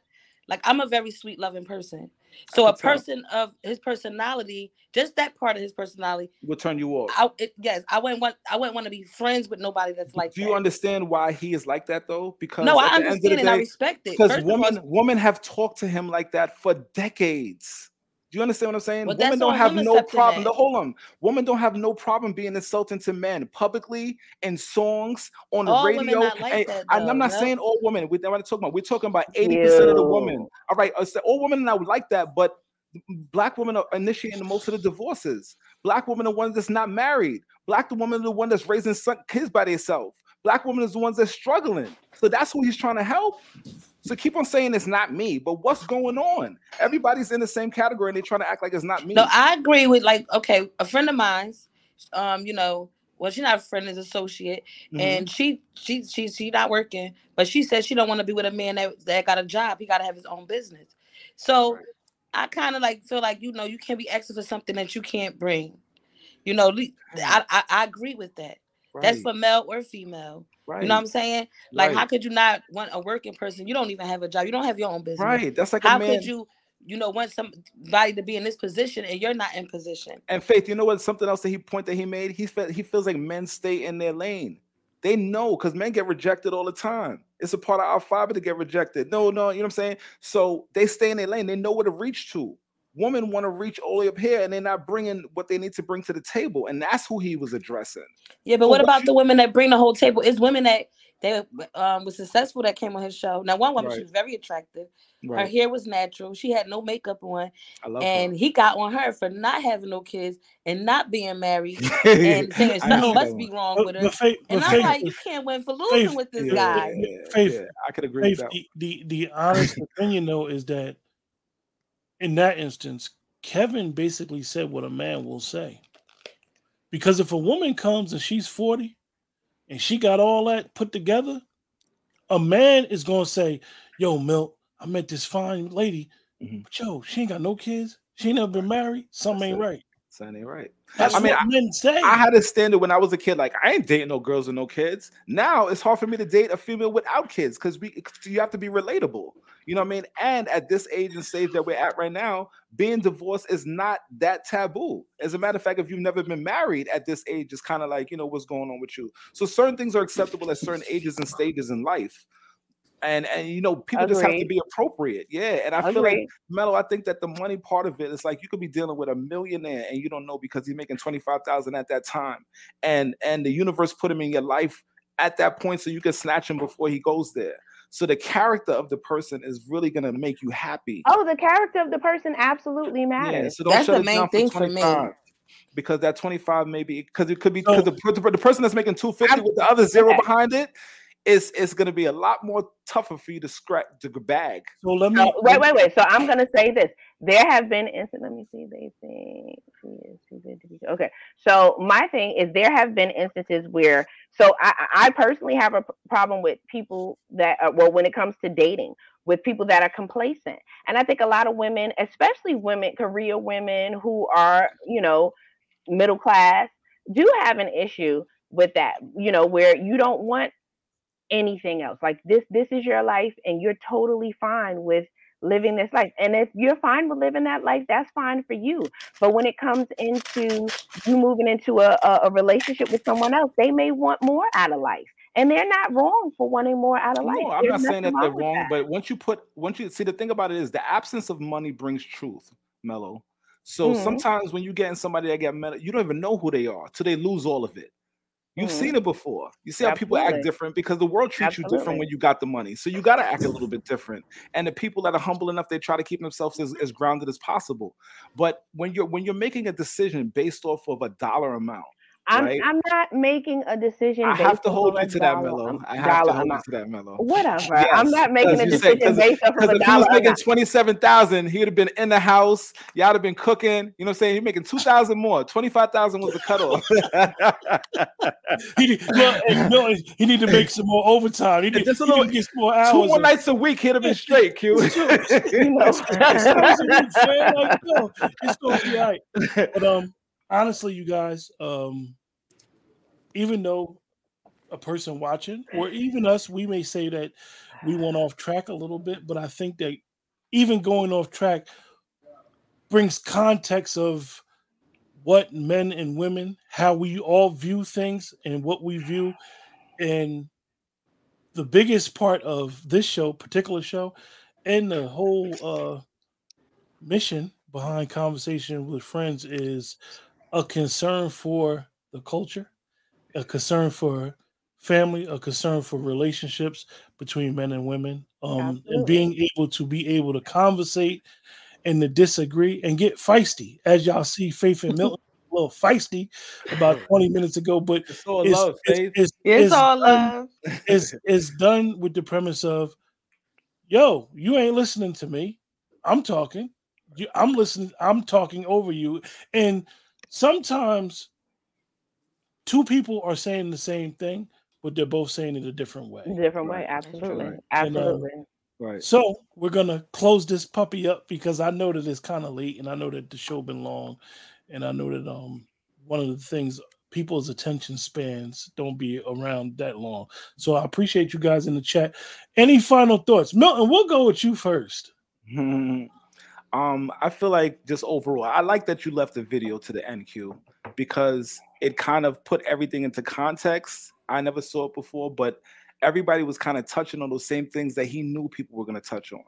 like I'm a very sweet, loving person. So a can tell. person of his personality, just that part of his personality, Will turn you off. I it, yes, I wouldn't want, I wouldn't want to be friends with nobody that's like Do that. you understand why he is like that though? Because No, I at the end of understand and I respect it. Because all, women women have talked to him like that for decades. Do you understand what I'm saying? Well, women don't have no problem. that. No, hold on. Women don't have no problem being insulting to men publicly in songs on the All women radio. not like and, that, and I'm not no? saying all women. We're not talking about. We're talking about 80 percent of the women. All right, so all women are not like that, but black women are initiating most of the divorces. Black women are the ones that's not married. Black woman are the one that's raising kids by themselves. Black women is the ones that's struggling. So that's who he's trying to help. So keep on saying it's not me, but what's going on? Everybody's in the same category and they're trying to act like it's not me. no, I agree with like okay, a friend of mine's, um, you know, well, she's not a friend, is associate, Mhm. and she she she she not working, but she said she don't want to be with a man that that got a job. He got to have his own business. So I kind of like feel like you know you can't be asking for something that you can't bring. You know, I I, I agree with that. That's for male or female. Right. You know what I'm saying? Like, how could you not want a working person? You don't even have a job. You don't have your own business. Right. That's like a how could you, you know, want somebody to be in this position and you're not in position? And Faith, you know what? Something else that he point that he made. He felt he feels like men stay in their lane. They know because men get rejected all the time. It's a part of our fiber to get rejected. No, no, you know what I'm saying. So they stay in their lane. They know where to reach to. Women want to reach all the way up here and they're not bringing what they need to bring to the table. And that's who he was addressing. Yeah, but So what what about you- the women that bring the whole table? It's women that they um was successful that came on his show. Now, one woman, she was very attractive. Her hair was natural. She had no makeup on, I love her. and he got on her for not having no kids and not being married, and saying something know, must be wrong but, with her but faith, but and i'm Faith- like, you can't win for losing Faith- with this Yeah, guy. yeah, Faith, yeah, I could agree Faith, with that. the, the the honest opinion though is that in that instance, Kevin basically said what a man will say. Because if a woman comes and she's 40 and she got all that put together, a man is gonna say, Yo, Milt, I met this fine lady, Mm-hmm. but yo, she ain't got no kids, she ain't never been married, something ain't right. Son ain't right. That's I mean, what I, men say. I had a standard when I was a kid. Like I ain't dating no girls with no kids. Now it's hard for me to date a female without kids because we you have to be relatable. You know what I mean? And at this age and stage that we're at right now, being divorced is not that taboo. As a matter of fact, if you've never been married at this age, it's kind of like you know what's going on with you. So certain things are acceptable at certain ages and stages in life. And and you know people just have to be appropriate, yeah. And I feel like Agreed. Mello, I think that the money part of it is like you could be dealing with a millionaire and you don't know because he's making 25,000 at that time. And and the universe put him in your life at that point so you can snatch him before he goes there. So the character of the person is really gonna make you happy. Oh, the character of the person absolutely Yeah, matters. so don't That's shut the main thing for for me. 25 because that 25 maybe because it could be because the, the, the person that's making 250 with the other zero okay. behind it is it's gonna be a lot more tougher for you to scratch to bag. So let So, wait, wait, wait. So I'm gonna say this. There have been instances. Let me see. They think she is too good to be. Okay. So my thing is there have been instances where. So I, I I personally have a p- problem with people that. Uh, well, when it comes to dating, with people that are complacent, and I think a lot of women, especially women, career women who are, you know, middle class, do have an issue with that. You know, where you don't want anything else. Like this, this is your life, and you're totally fine with living this life. And if you're fine with living that life, that's fine for you. But when it comes into you moving into a, a, a relationship with someone else, they may want more out of life. And they're not wrong for wanting more out of life. No, I'm There's not saying that they're wrong, that. but once you put once you see the thing about it is the absence of money brings truth, Mellow. So Mhm. sometimes when you get in somebody that get mad, you don't even know who they are till they lose all of it. You've Mhm. seen it before. You see how people act different because the world treats you different when you got the money. So you got to act a little bit different. And the people that are humble enough, they try to keep themselves as, as grounded as possible. But when you're when you're making a decision based off of a dollar amount, I'm right? I'm not making a decision. I have to hold of you to that, dollar Mellow. I have to hold amount. you to that, Mellow. Whatever. I'm not making a you say- decision based off of because a if he was making twenty seven thousand, he'd have been in the house. Y'all have been cooking. You know what I'm saying? He's making two thousand more. Twenty five thousand was the cutoff. he, need, no, no, he need to make some more overtime. He need, just a little- to get some more hours. Two more nights a week, he'd have been straight. Q. You know. It's twice a week, man. Like, no, it's gonna be all right. But um, honestly, you guys, um, even though a person watching, or even us, we may say that we went off track a little bit, but I think that even going off track brings context of what men and women, how we all view things, and what we view, and the biggest part of this show, particular show, and the whole uh mission behind conversation with friends is a concern for the culture, a concern for family, a concern for relationships between men and women, um, and being able to be able to conversate and to disagree and get feisty, as y'all see Faith and Milton a little feisty about 20 minutes ago, but it's all love, Faith. It's it's all done- love. It's it's done with the premise of, yo, you ain't listening to me. I'm talking. You, I'm listening. I'm talking over you. And sometimes two people are saying the same thing, but they're both saying it a different way. Different way. Absolutely. And, um, Absolutely. Right. So we're gonna close this puppy up because I know that it's kind of late, and I know that the show been long, and I know that um one of the things people's attention spans don't be around that long. So I appreciate you guys in the chat. Any final thoughts, Milton? We'll go with you first. um, I feel like just overall, I like that you left the video to the NQ because it kind of put everything into context. I never saw it before, but everybody was kind of touching on those same things that he knew people were going to touch on.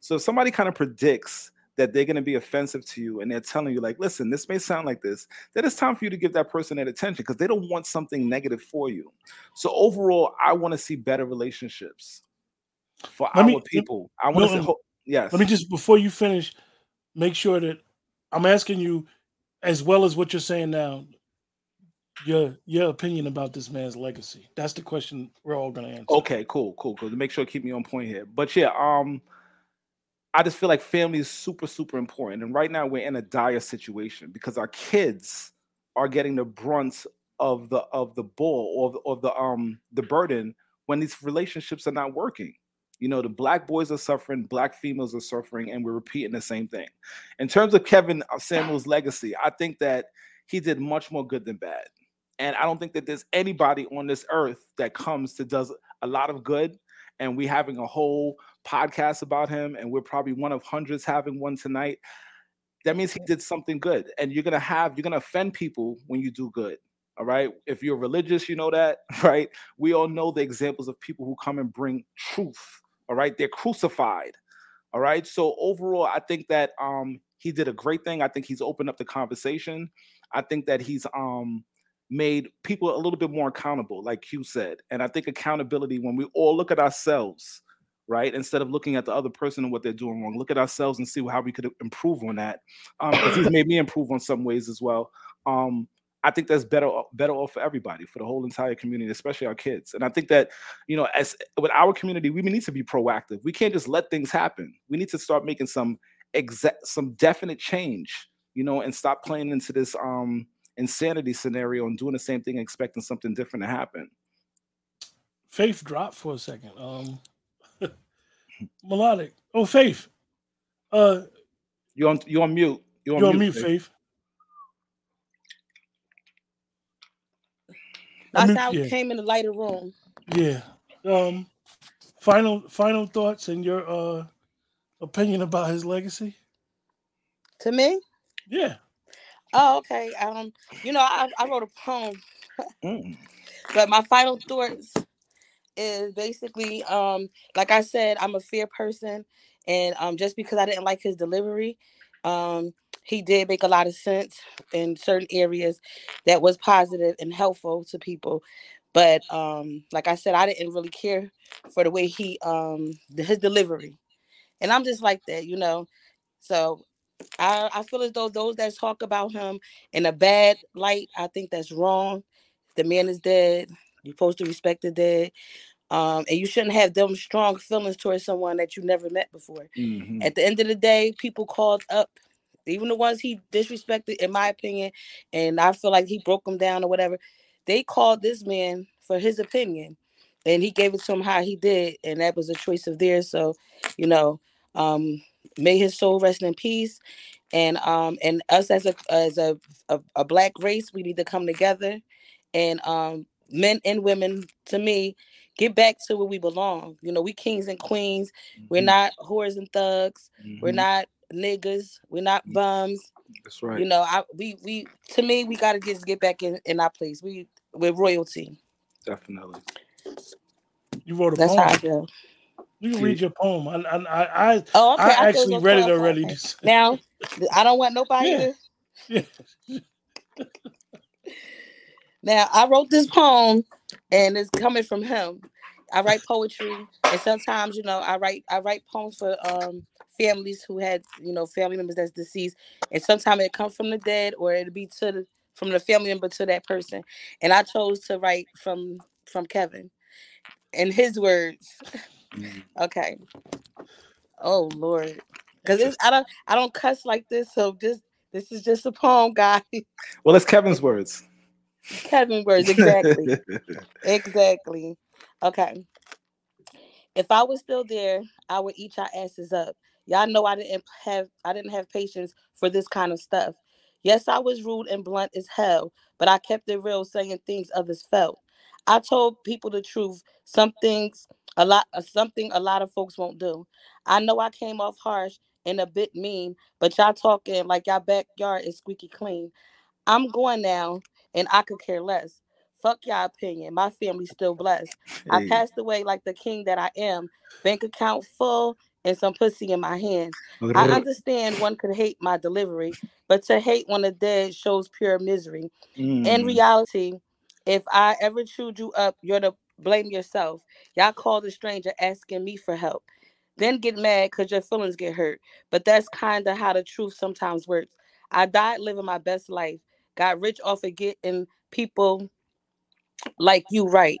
So if somebody kind of predicts that they're going to be offensive to you and they're telling you like listen this may sound like this then it's time for you to give that person that attention because they don't want something negative for you so overall i want to see better relationships for Let our me- people i want to Milton, say yes Let me just before you finish, make sure that I'm asking you, as well as what you're saying now, your your opinion about this man's legacy. That's the question we're all gonna answer. Okay, cool, cool, cool. To make sure keep me on point here. But yeah, um, I just feel like family is super, super important. And right now we're in a dire situation because our kids are getting the brunt of the of the bull or the, of the um the burden when these relationships are not working. You know, the black boys are suffering, black females are suffering, and we're repeating the same thing. In terms of Kevin Samuels' legacy, I think that he did much more good than bad. And I don't think that there's anybody on this earth that comes to does a lot of good. And we having a whole podcast about him, and we're probably one of hundreds having one tonight. That means he did something good. And you're gonna have you're gonna offend people when you do good. All right. If you're religious, you know that, right? We all know the examples of people who come and bring truth. All right. They're crucified. All right. So overall, I think that um he did a great thing. I think he's opened up the conversation. I think that he's um made people a little bit more accountable, like you said. And I think accountability, when we all look at ourselves, right, instead of looking at the other person and what they're doing wrong, look at ourselves and see how we could improve on that. Um, he's made me improve on some ways as well. Um, I think that's better better off for everybody, for the whole entire community, especially our kids. And I think that, you know, as with our community, we need to be proactive. We can't just let things happen. We need to start making some exact some definite change, you know, and stop playing into this um insanity scenario and doing the same thing, expecting something different to happen. Faith dropped for a second. Um Melodiq. Oh, Faith. Uh You on you on mute. You on you're on mute, mute, Faith. That's mute- how yeah. it came in the lighter room. Yeah. Um final final thoughts and your uh opinion about his legacy? To me? Yeah. Oh, okay. Um, you know, I, I wrote a poem, Mm. but my final thoughts is basically, um, like I said, I'm a fair person, and um, just because I didn't like his delivery, um, he did make a lot of sense in certain areas that was positive and helpful to people. But um, like I said, I didn't really care for the way he um his delivery, and I'm just like that, you know. So I, I feel as though those that talk about him in a bad light, I think that's wrong. The man is dead. You're supposed to respect the dead. Um, and you shouldn't have them strong feelings towards someone that you never met before. Mhm. At the end of the day, people called up, even the ones he disrespected, in my opinion, and I feel like he broke them down or whatever. They called this man for his opinion, and he gave it to him how he did, and that was a choice of theirs. So, you know, um, may his soul rest in peace. And um, and us as a as a, a a black race, we need to come together, and um, men and women, to me, get back to where we belong. You know, we kings and queens. We're Mhm. not whores and thugs. We're Mhm. not niggas. We're not bums. That's right. You know, I we we to me we gotta just get back in in our place. We we're royalty. Definitely. You wrote a That's poem. how I feel. You can read your poem. I I I, I, Oh, okay. I I actually read it already. okay. Now I don't want nobody Yeah. to Now I wrote this poem and it's coming from him. I write poetry and sometimes, you know, I write I write poems for um families who had, you know, family members that's deceased. And sometimes it comes from the dead or it'll be to the from the family member to that person. And I chose to write from from Kevin in his words. Mm. okay. Oh Lord. Cause it's I don't I don't cuss like this, so just this is just a poem, guys. Well, it's Kevin's words. Kevin words, exactly. exactly. Okay. If I was still there, I would eat your asses up. Y'all know I didn't have I didn't have patience for this kind of stuff. Yes, I was rude and blunt as hell, but I kept it real, saying things others felt. I told people the truth. Some things a lot uh, something a lot of folks won't do. I know I came off harsh and a bit mean, but y'all talking like y'all backyard is squeaky clean. I'm going now, and I could care less. Fuck y'all opinion. My family's still blessed. I passed away like the king that I am. Bank account full and some pussy in my hand. I understand one could hate my delivery, but to hate on the dead shows pure misery. In Mm. reality, if I ever chewed you up, you're to blame yourself. Y'all called a stranger asking me for help. Then get mad because your feelings get hurt. But that's kind of how the truth sometimes works. I died living my best life. Got rich off of getting people like you right.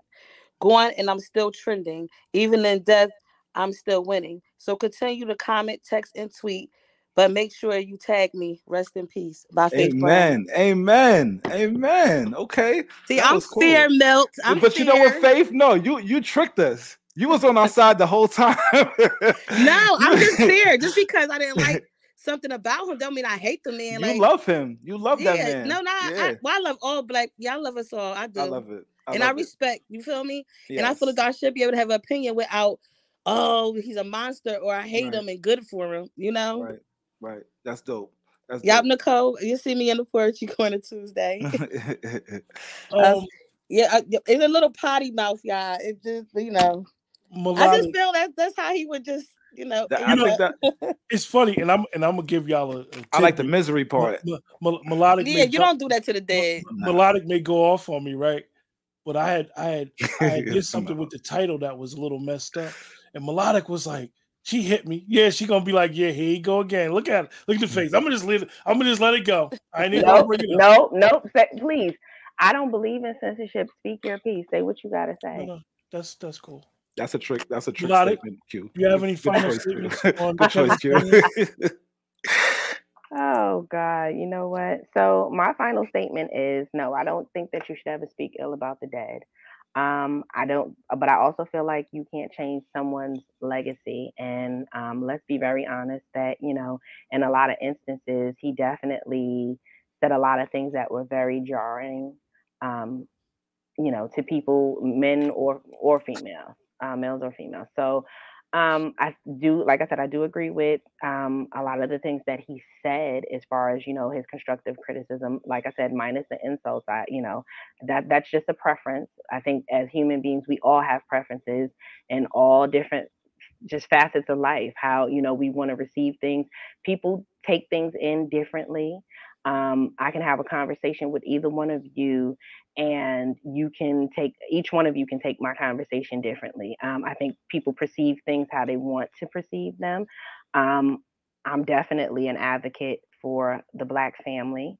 Going and I'm still trending. Even in death, I'm still winning. So continue to comment, text, and tweet. But make sure you tag me. Rest in peace. By Faith Brown. Amen. Amen. Amen. Okay. See, that I'm cool. fear milk. I'm but you know what. Faith? No, you you tricked us. You was on our side the whole time. No, I'm just fear. Just because I didn't like something about him, don't mean I hate the man. you Like, love him. You love yeah, that man. no, no, I, Yeah. I, well, I love all black. Yeah, I love us all. I do. I love it. I and I love it. respect. You feel me? And I feel like I should be able to have an opinion without, oh, he's a monster or I hate Right. him and good for him. You know? Right. Right. That's dope. That's Yup, dope. Nicole, you see me in the porch. You going to Tuesday? Um, yeah, I, it's a little potty mouth, y'all. It just, you know, I just feel that that's how he would just, you know. That- end I think that it's funny, and I'm and I'm gonna give y'all a. a I like the misery part. Me- me- Melodiq. yeah, may you go- don't do that to the dead. Melodiq may go off on me, right? But I had I had I had did something with the title that was a little messed up, and Melodiq was like, she hit me. Yeah, she gonna be like, yeah, here you go again. Look at it. Look at the face. I'm gonna just leave it. I'm gonna just let it go. I need No, bring it up. no, no. Please, I don't believe in censorship. Speak your piece. Say what you gotta say. No, no, that's that's cool. That's a trick. That's a trick Melodiq, statement, Q. You have any final choice, statements on the Good choice, Kevin Q. Oh God, you know what? So my final statement is no, I don't think that you should ever speak ill about the dead. Um, I don't, but I also feel like you can't change someone's legacy. And um, let's be very honest that you know, in a lot of instances, he definitely said a lot of things that were very jarring. Um, you know, to people, men or or females, uh, males or females. So um, I do, like I said, I do agree with um, a lot of the things that he said as far as you know his constructive criticism. Like I said, minus the insults, I you know that that's just a preference. I think as human beings, we all have preferences in all different just facets of life. How you know we want to receive things. People take things in differently. Um, I can have a conversation with either one of you, and you can take each one of you can take my conversation differently. Um, I think people perceive things how they want to perceive them. Um, I'm definitely an advocate for the black family,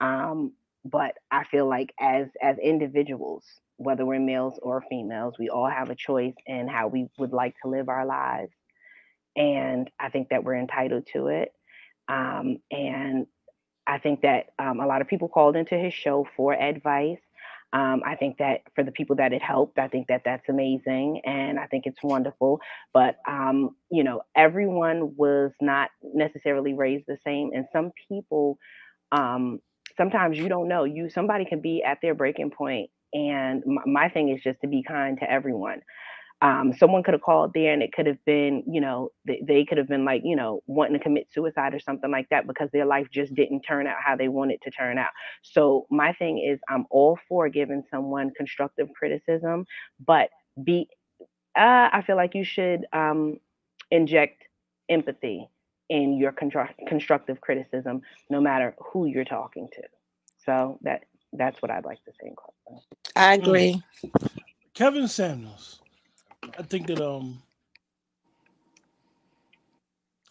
um, but I feel like as as individuals, whether we're males or females, we all have a choice in how we would like to live our lives, and I think that we're entitled to it. Um, and I think that um, a lot of people called into his show for advice. Um, I think that for the people that it helped, I think that that's amazing and I think it's wonderful. But, um, you know, everyone was not necessarily raised the same. And some people, um, sometimes you don't know. You Somebody can be at their breaking point, And my, my thing is just to be kind to everyone um, someone could have called there and it could have been, you know, they, they could have been like, you know, wanting to commit suicide or something like that because their life just didn't turn out how they wanted to turn out. So my thing is, I'm all for giving someone constructive criticism, but be, uh, I feel like you should um, inject empathy in your constru- constructive criticism, no matter who you're talking to. So that that's what I'd like to say. in closing. I agree. Kevin Samuels. I think that um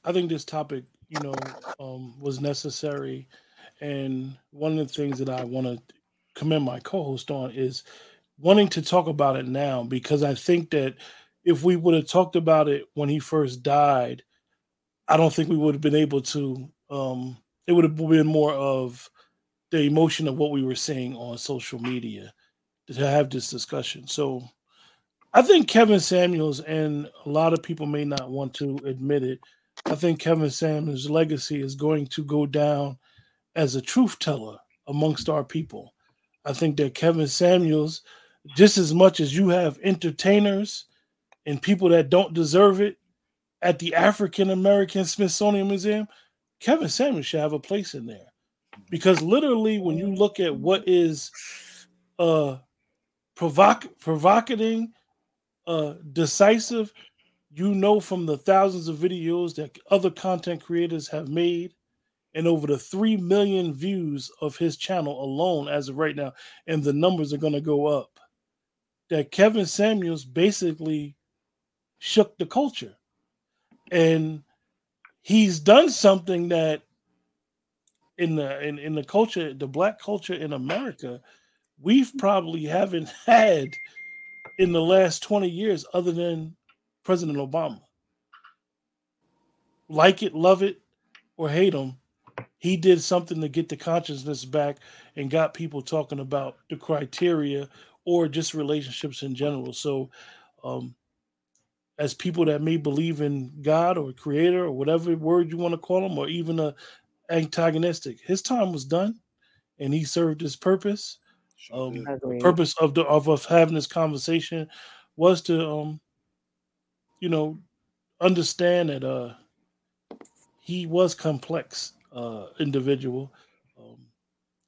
I think this topic, you know, um was necessary and one of the things that I want to commend my co-host on is wanting to talk about it now because I think that if we would have talked about it when he first died, I don't think we would have been able to um it would have been more of the emotion of what we were seeing on social media to have this discussion. So I think Kevin Samuels and a lot of people may not want to admit it. I think Kevin Samuels' legacy is going to go down as a truth teller amongst our people. I think that Kevin Samuels, just as much as you have entertainers and people that don't deserve it at the African American Smithsonian Museum, Kevin Samuels should have a place in there. Because literally, when you look at what is uh provoc- provocating uh decisive you know from the thousands of videos that other content creators have made and over the 3 million views of his channel alone as of right now and the numbers are going to go up that kevin samuels basically shook the culture. And he's done something that in the in, in the culture the black culture in america we've probably haven't had in the last 20 years other than president obama like it love it or hate him he did something to get the consciousness back and got people talking about the criteria or just relationships in general so um as people that may believe in God or creator or whatever word you want to call him, or even a antagonistic. His time was done and he served his purpose. Um, the purpose of the of us having this conversation was to um you know understand that uh he was complex uh individual. Um,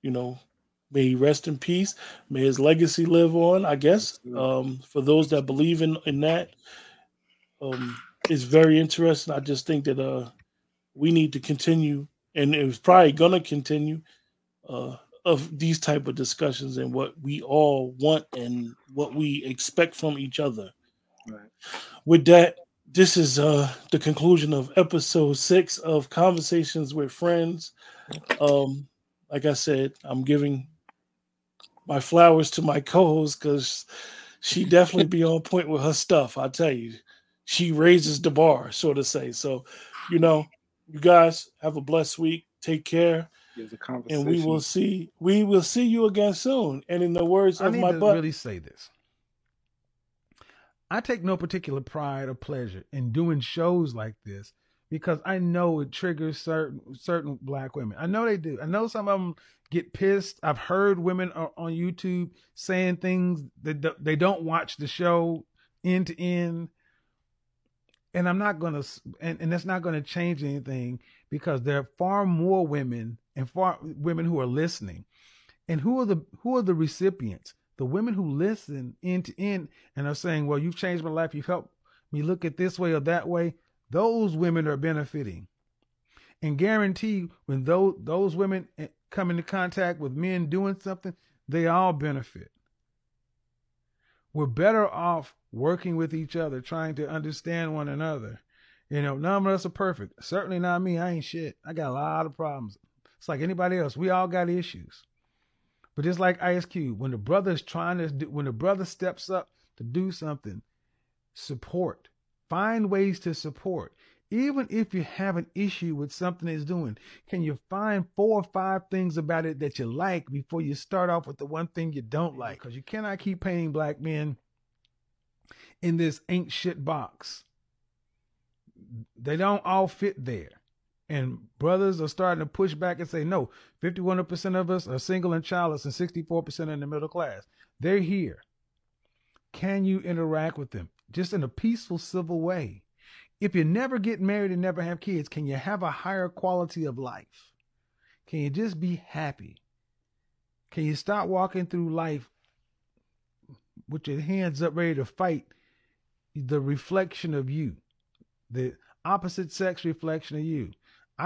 you know, may he rest in peace. May his legacy live on, I guess. Um, for those that believe in in that um, is very interesting. I just think that uh, we need to continue, and it was probably going to continue, uh, of these type of discussions and what we all want and what we expect from each other. Right. With that, this is uh, the conclusion of episode six of Conversations with Friends. Um, like I said, I'm giving my flowers to my co-host because she definitely be on point with her stuff. I tell you, she raises the bar, so to say. So, you know, you guys have a blessed week. Take care, There's a and we will see. We will see you again soon. And in the words I of my to butt, really say this. I take no particular pride or pleasure in doing shows like this because I know it triggers certain certain black women. I know they do. I know some of them get pissed. I've heard women on, on YouTube saying things that they don't watch the show end to end. And I'm not gonna, and, and that's not gonna change anything because there are far more women and far women who are listening. And who are the who are the recipients? The women who listen end to end and are saying, "Well, you've changed my life. You've helped me look at this way or that way." Those women are benefiting, and guarantee when those those women eh, come into contact with men doing something, they all benefit. We're better off working with each other, trying to understand one another. You know, none of us are perfect. Certainly not me. I ain't shit. I got a lot of problems. It's like anybody else. We all got issues. But just like Ice Cube, when the brother's trying to do, when the brother steps up to do something, support. Find ways to support. Even if you have an issue with something it's doing, can you find four or five things about it that you like before you start off with the one thing you don't like? Because you cannot keep painting black men in this ain't shit box. They don't all fit there. And brothers are starting to push back and say, no, 51% of us are single and childless and 64% are in the middle class. They're here. Can you interact with them just in a peaceful, civil way? If you never get married and never have kids, can you have a higher quality of life? Can you just be happy? Can you stop walking through life with your hands up ready to fight the reflection of you, the opposite sex reflection of you?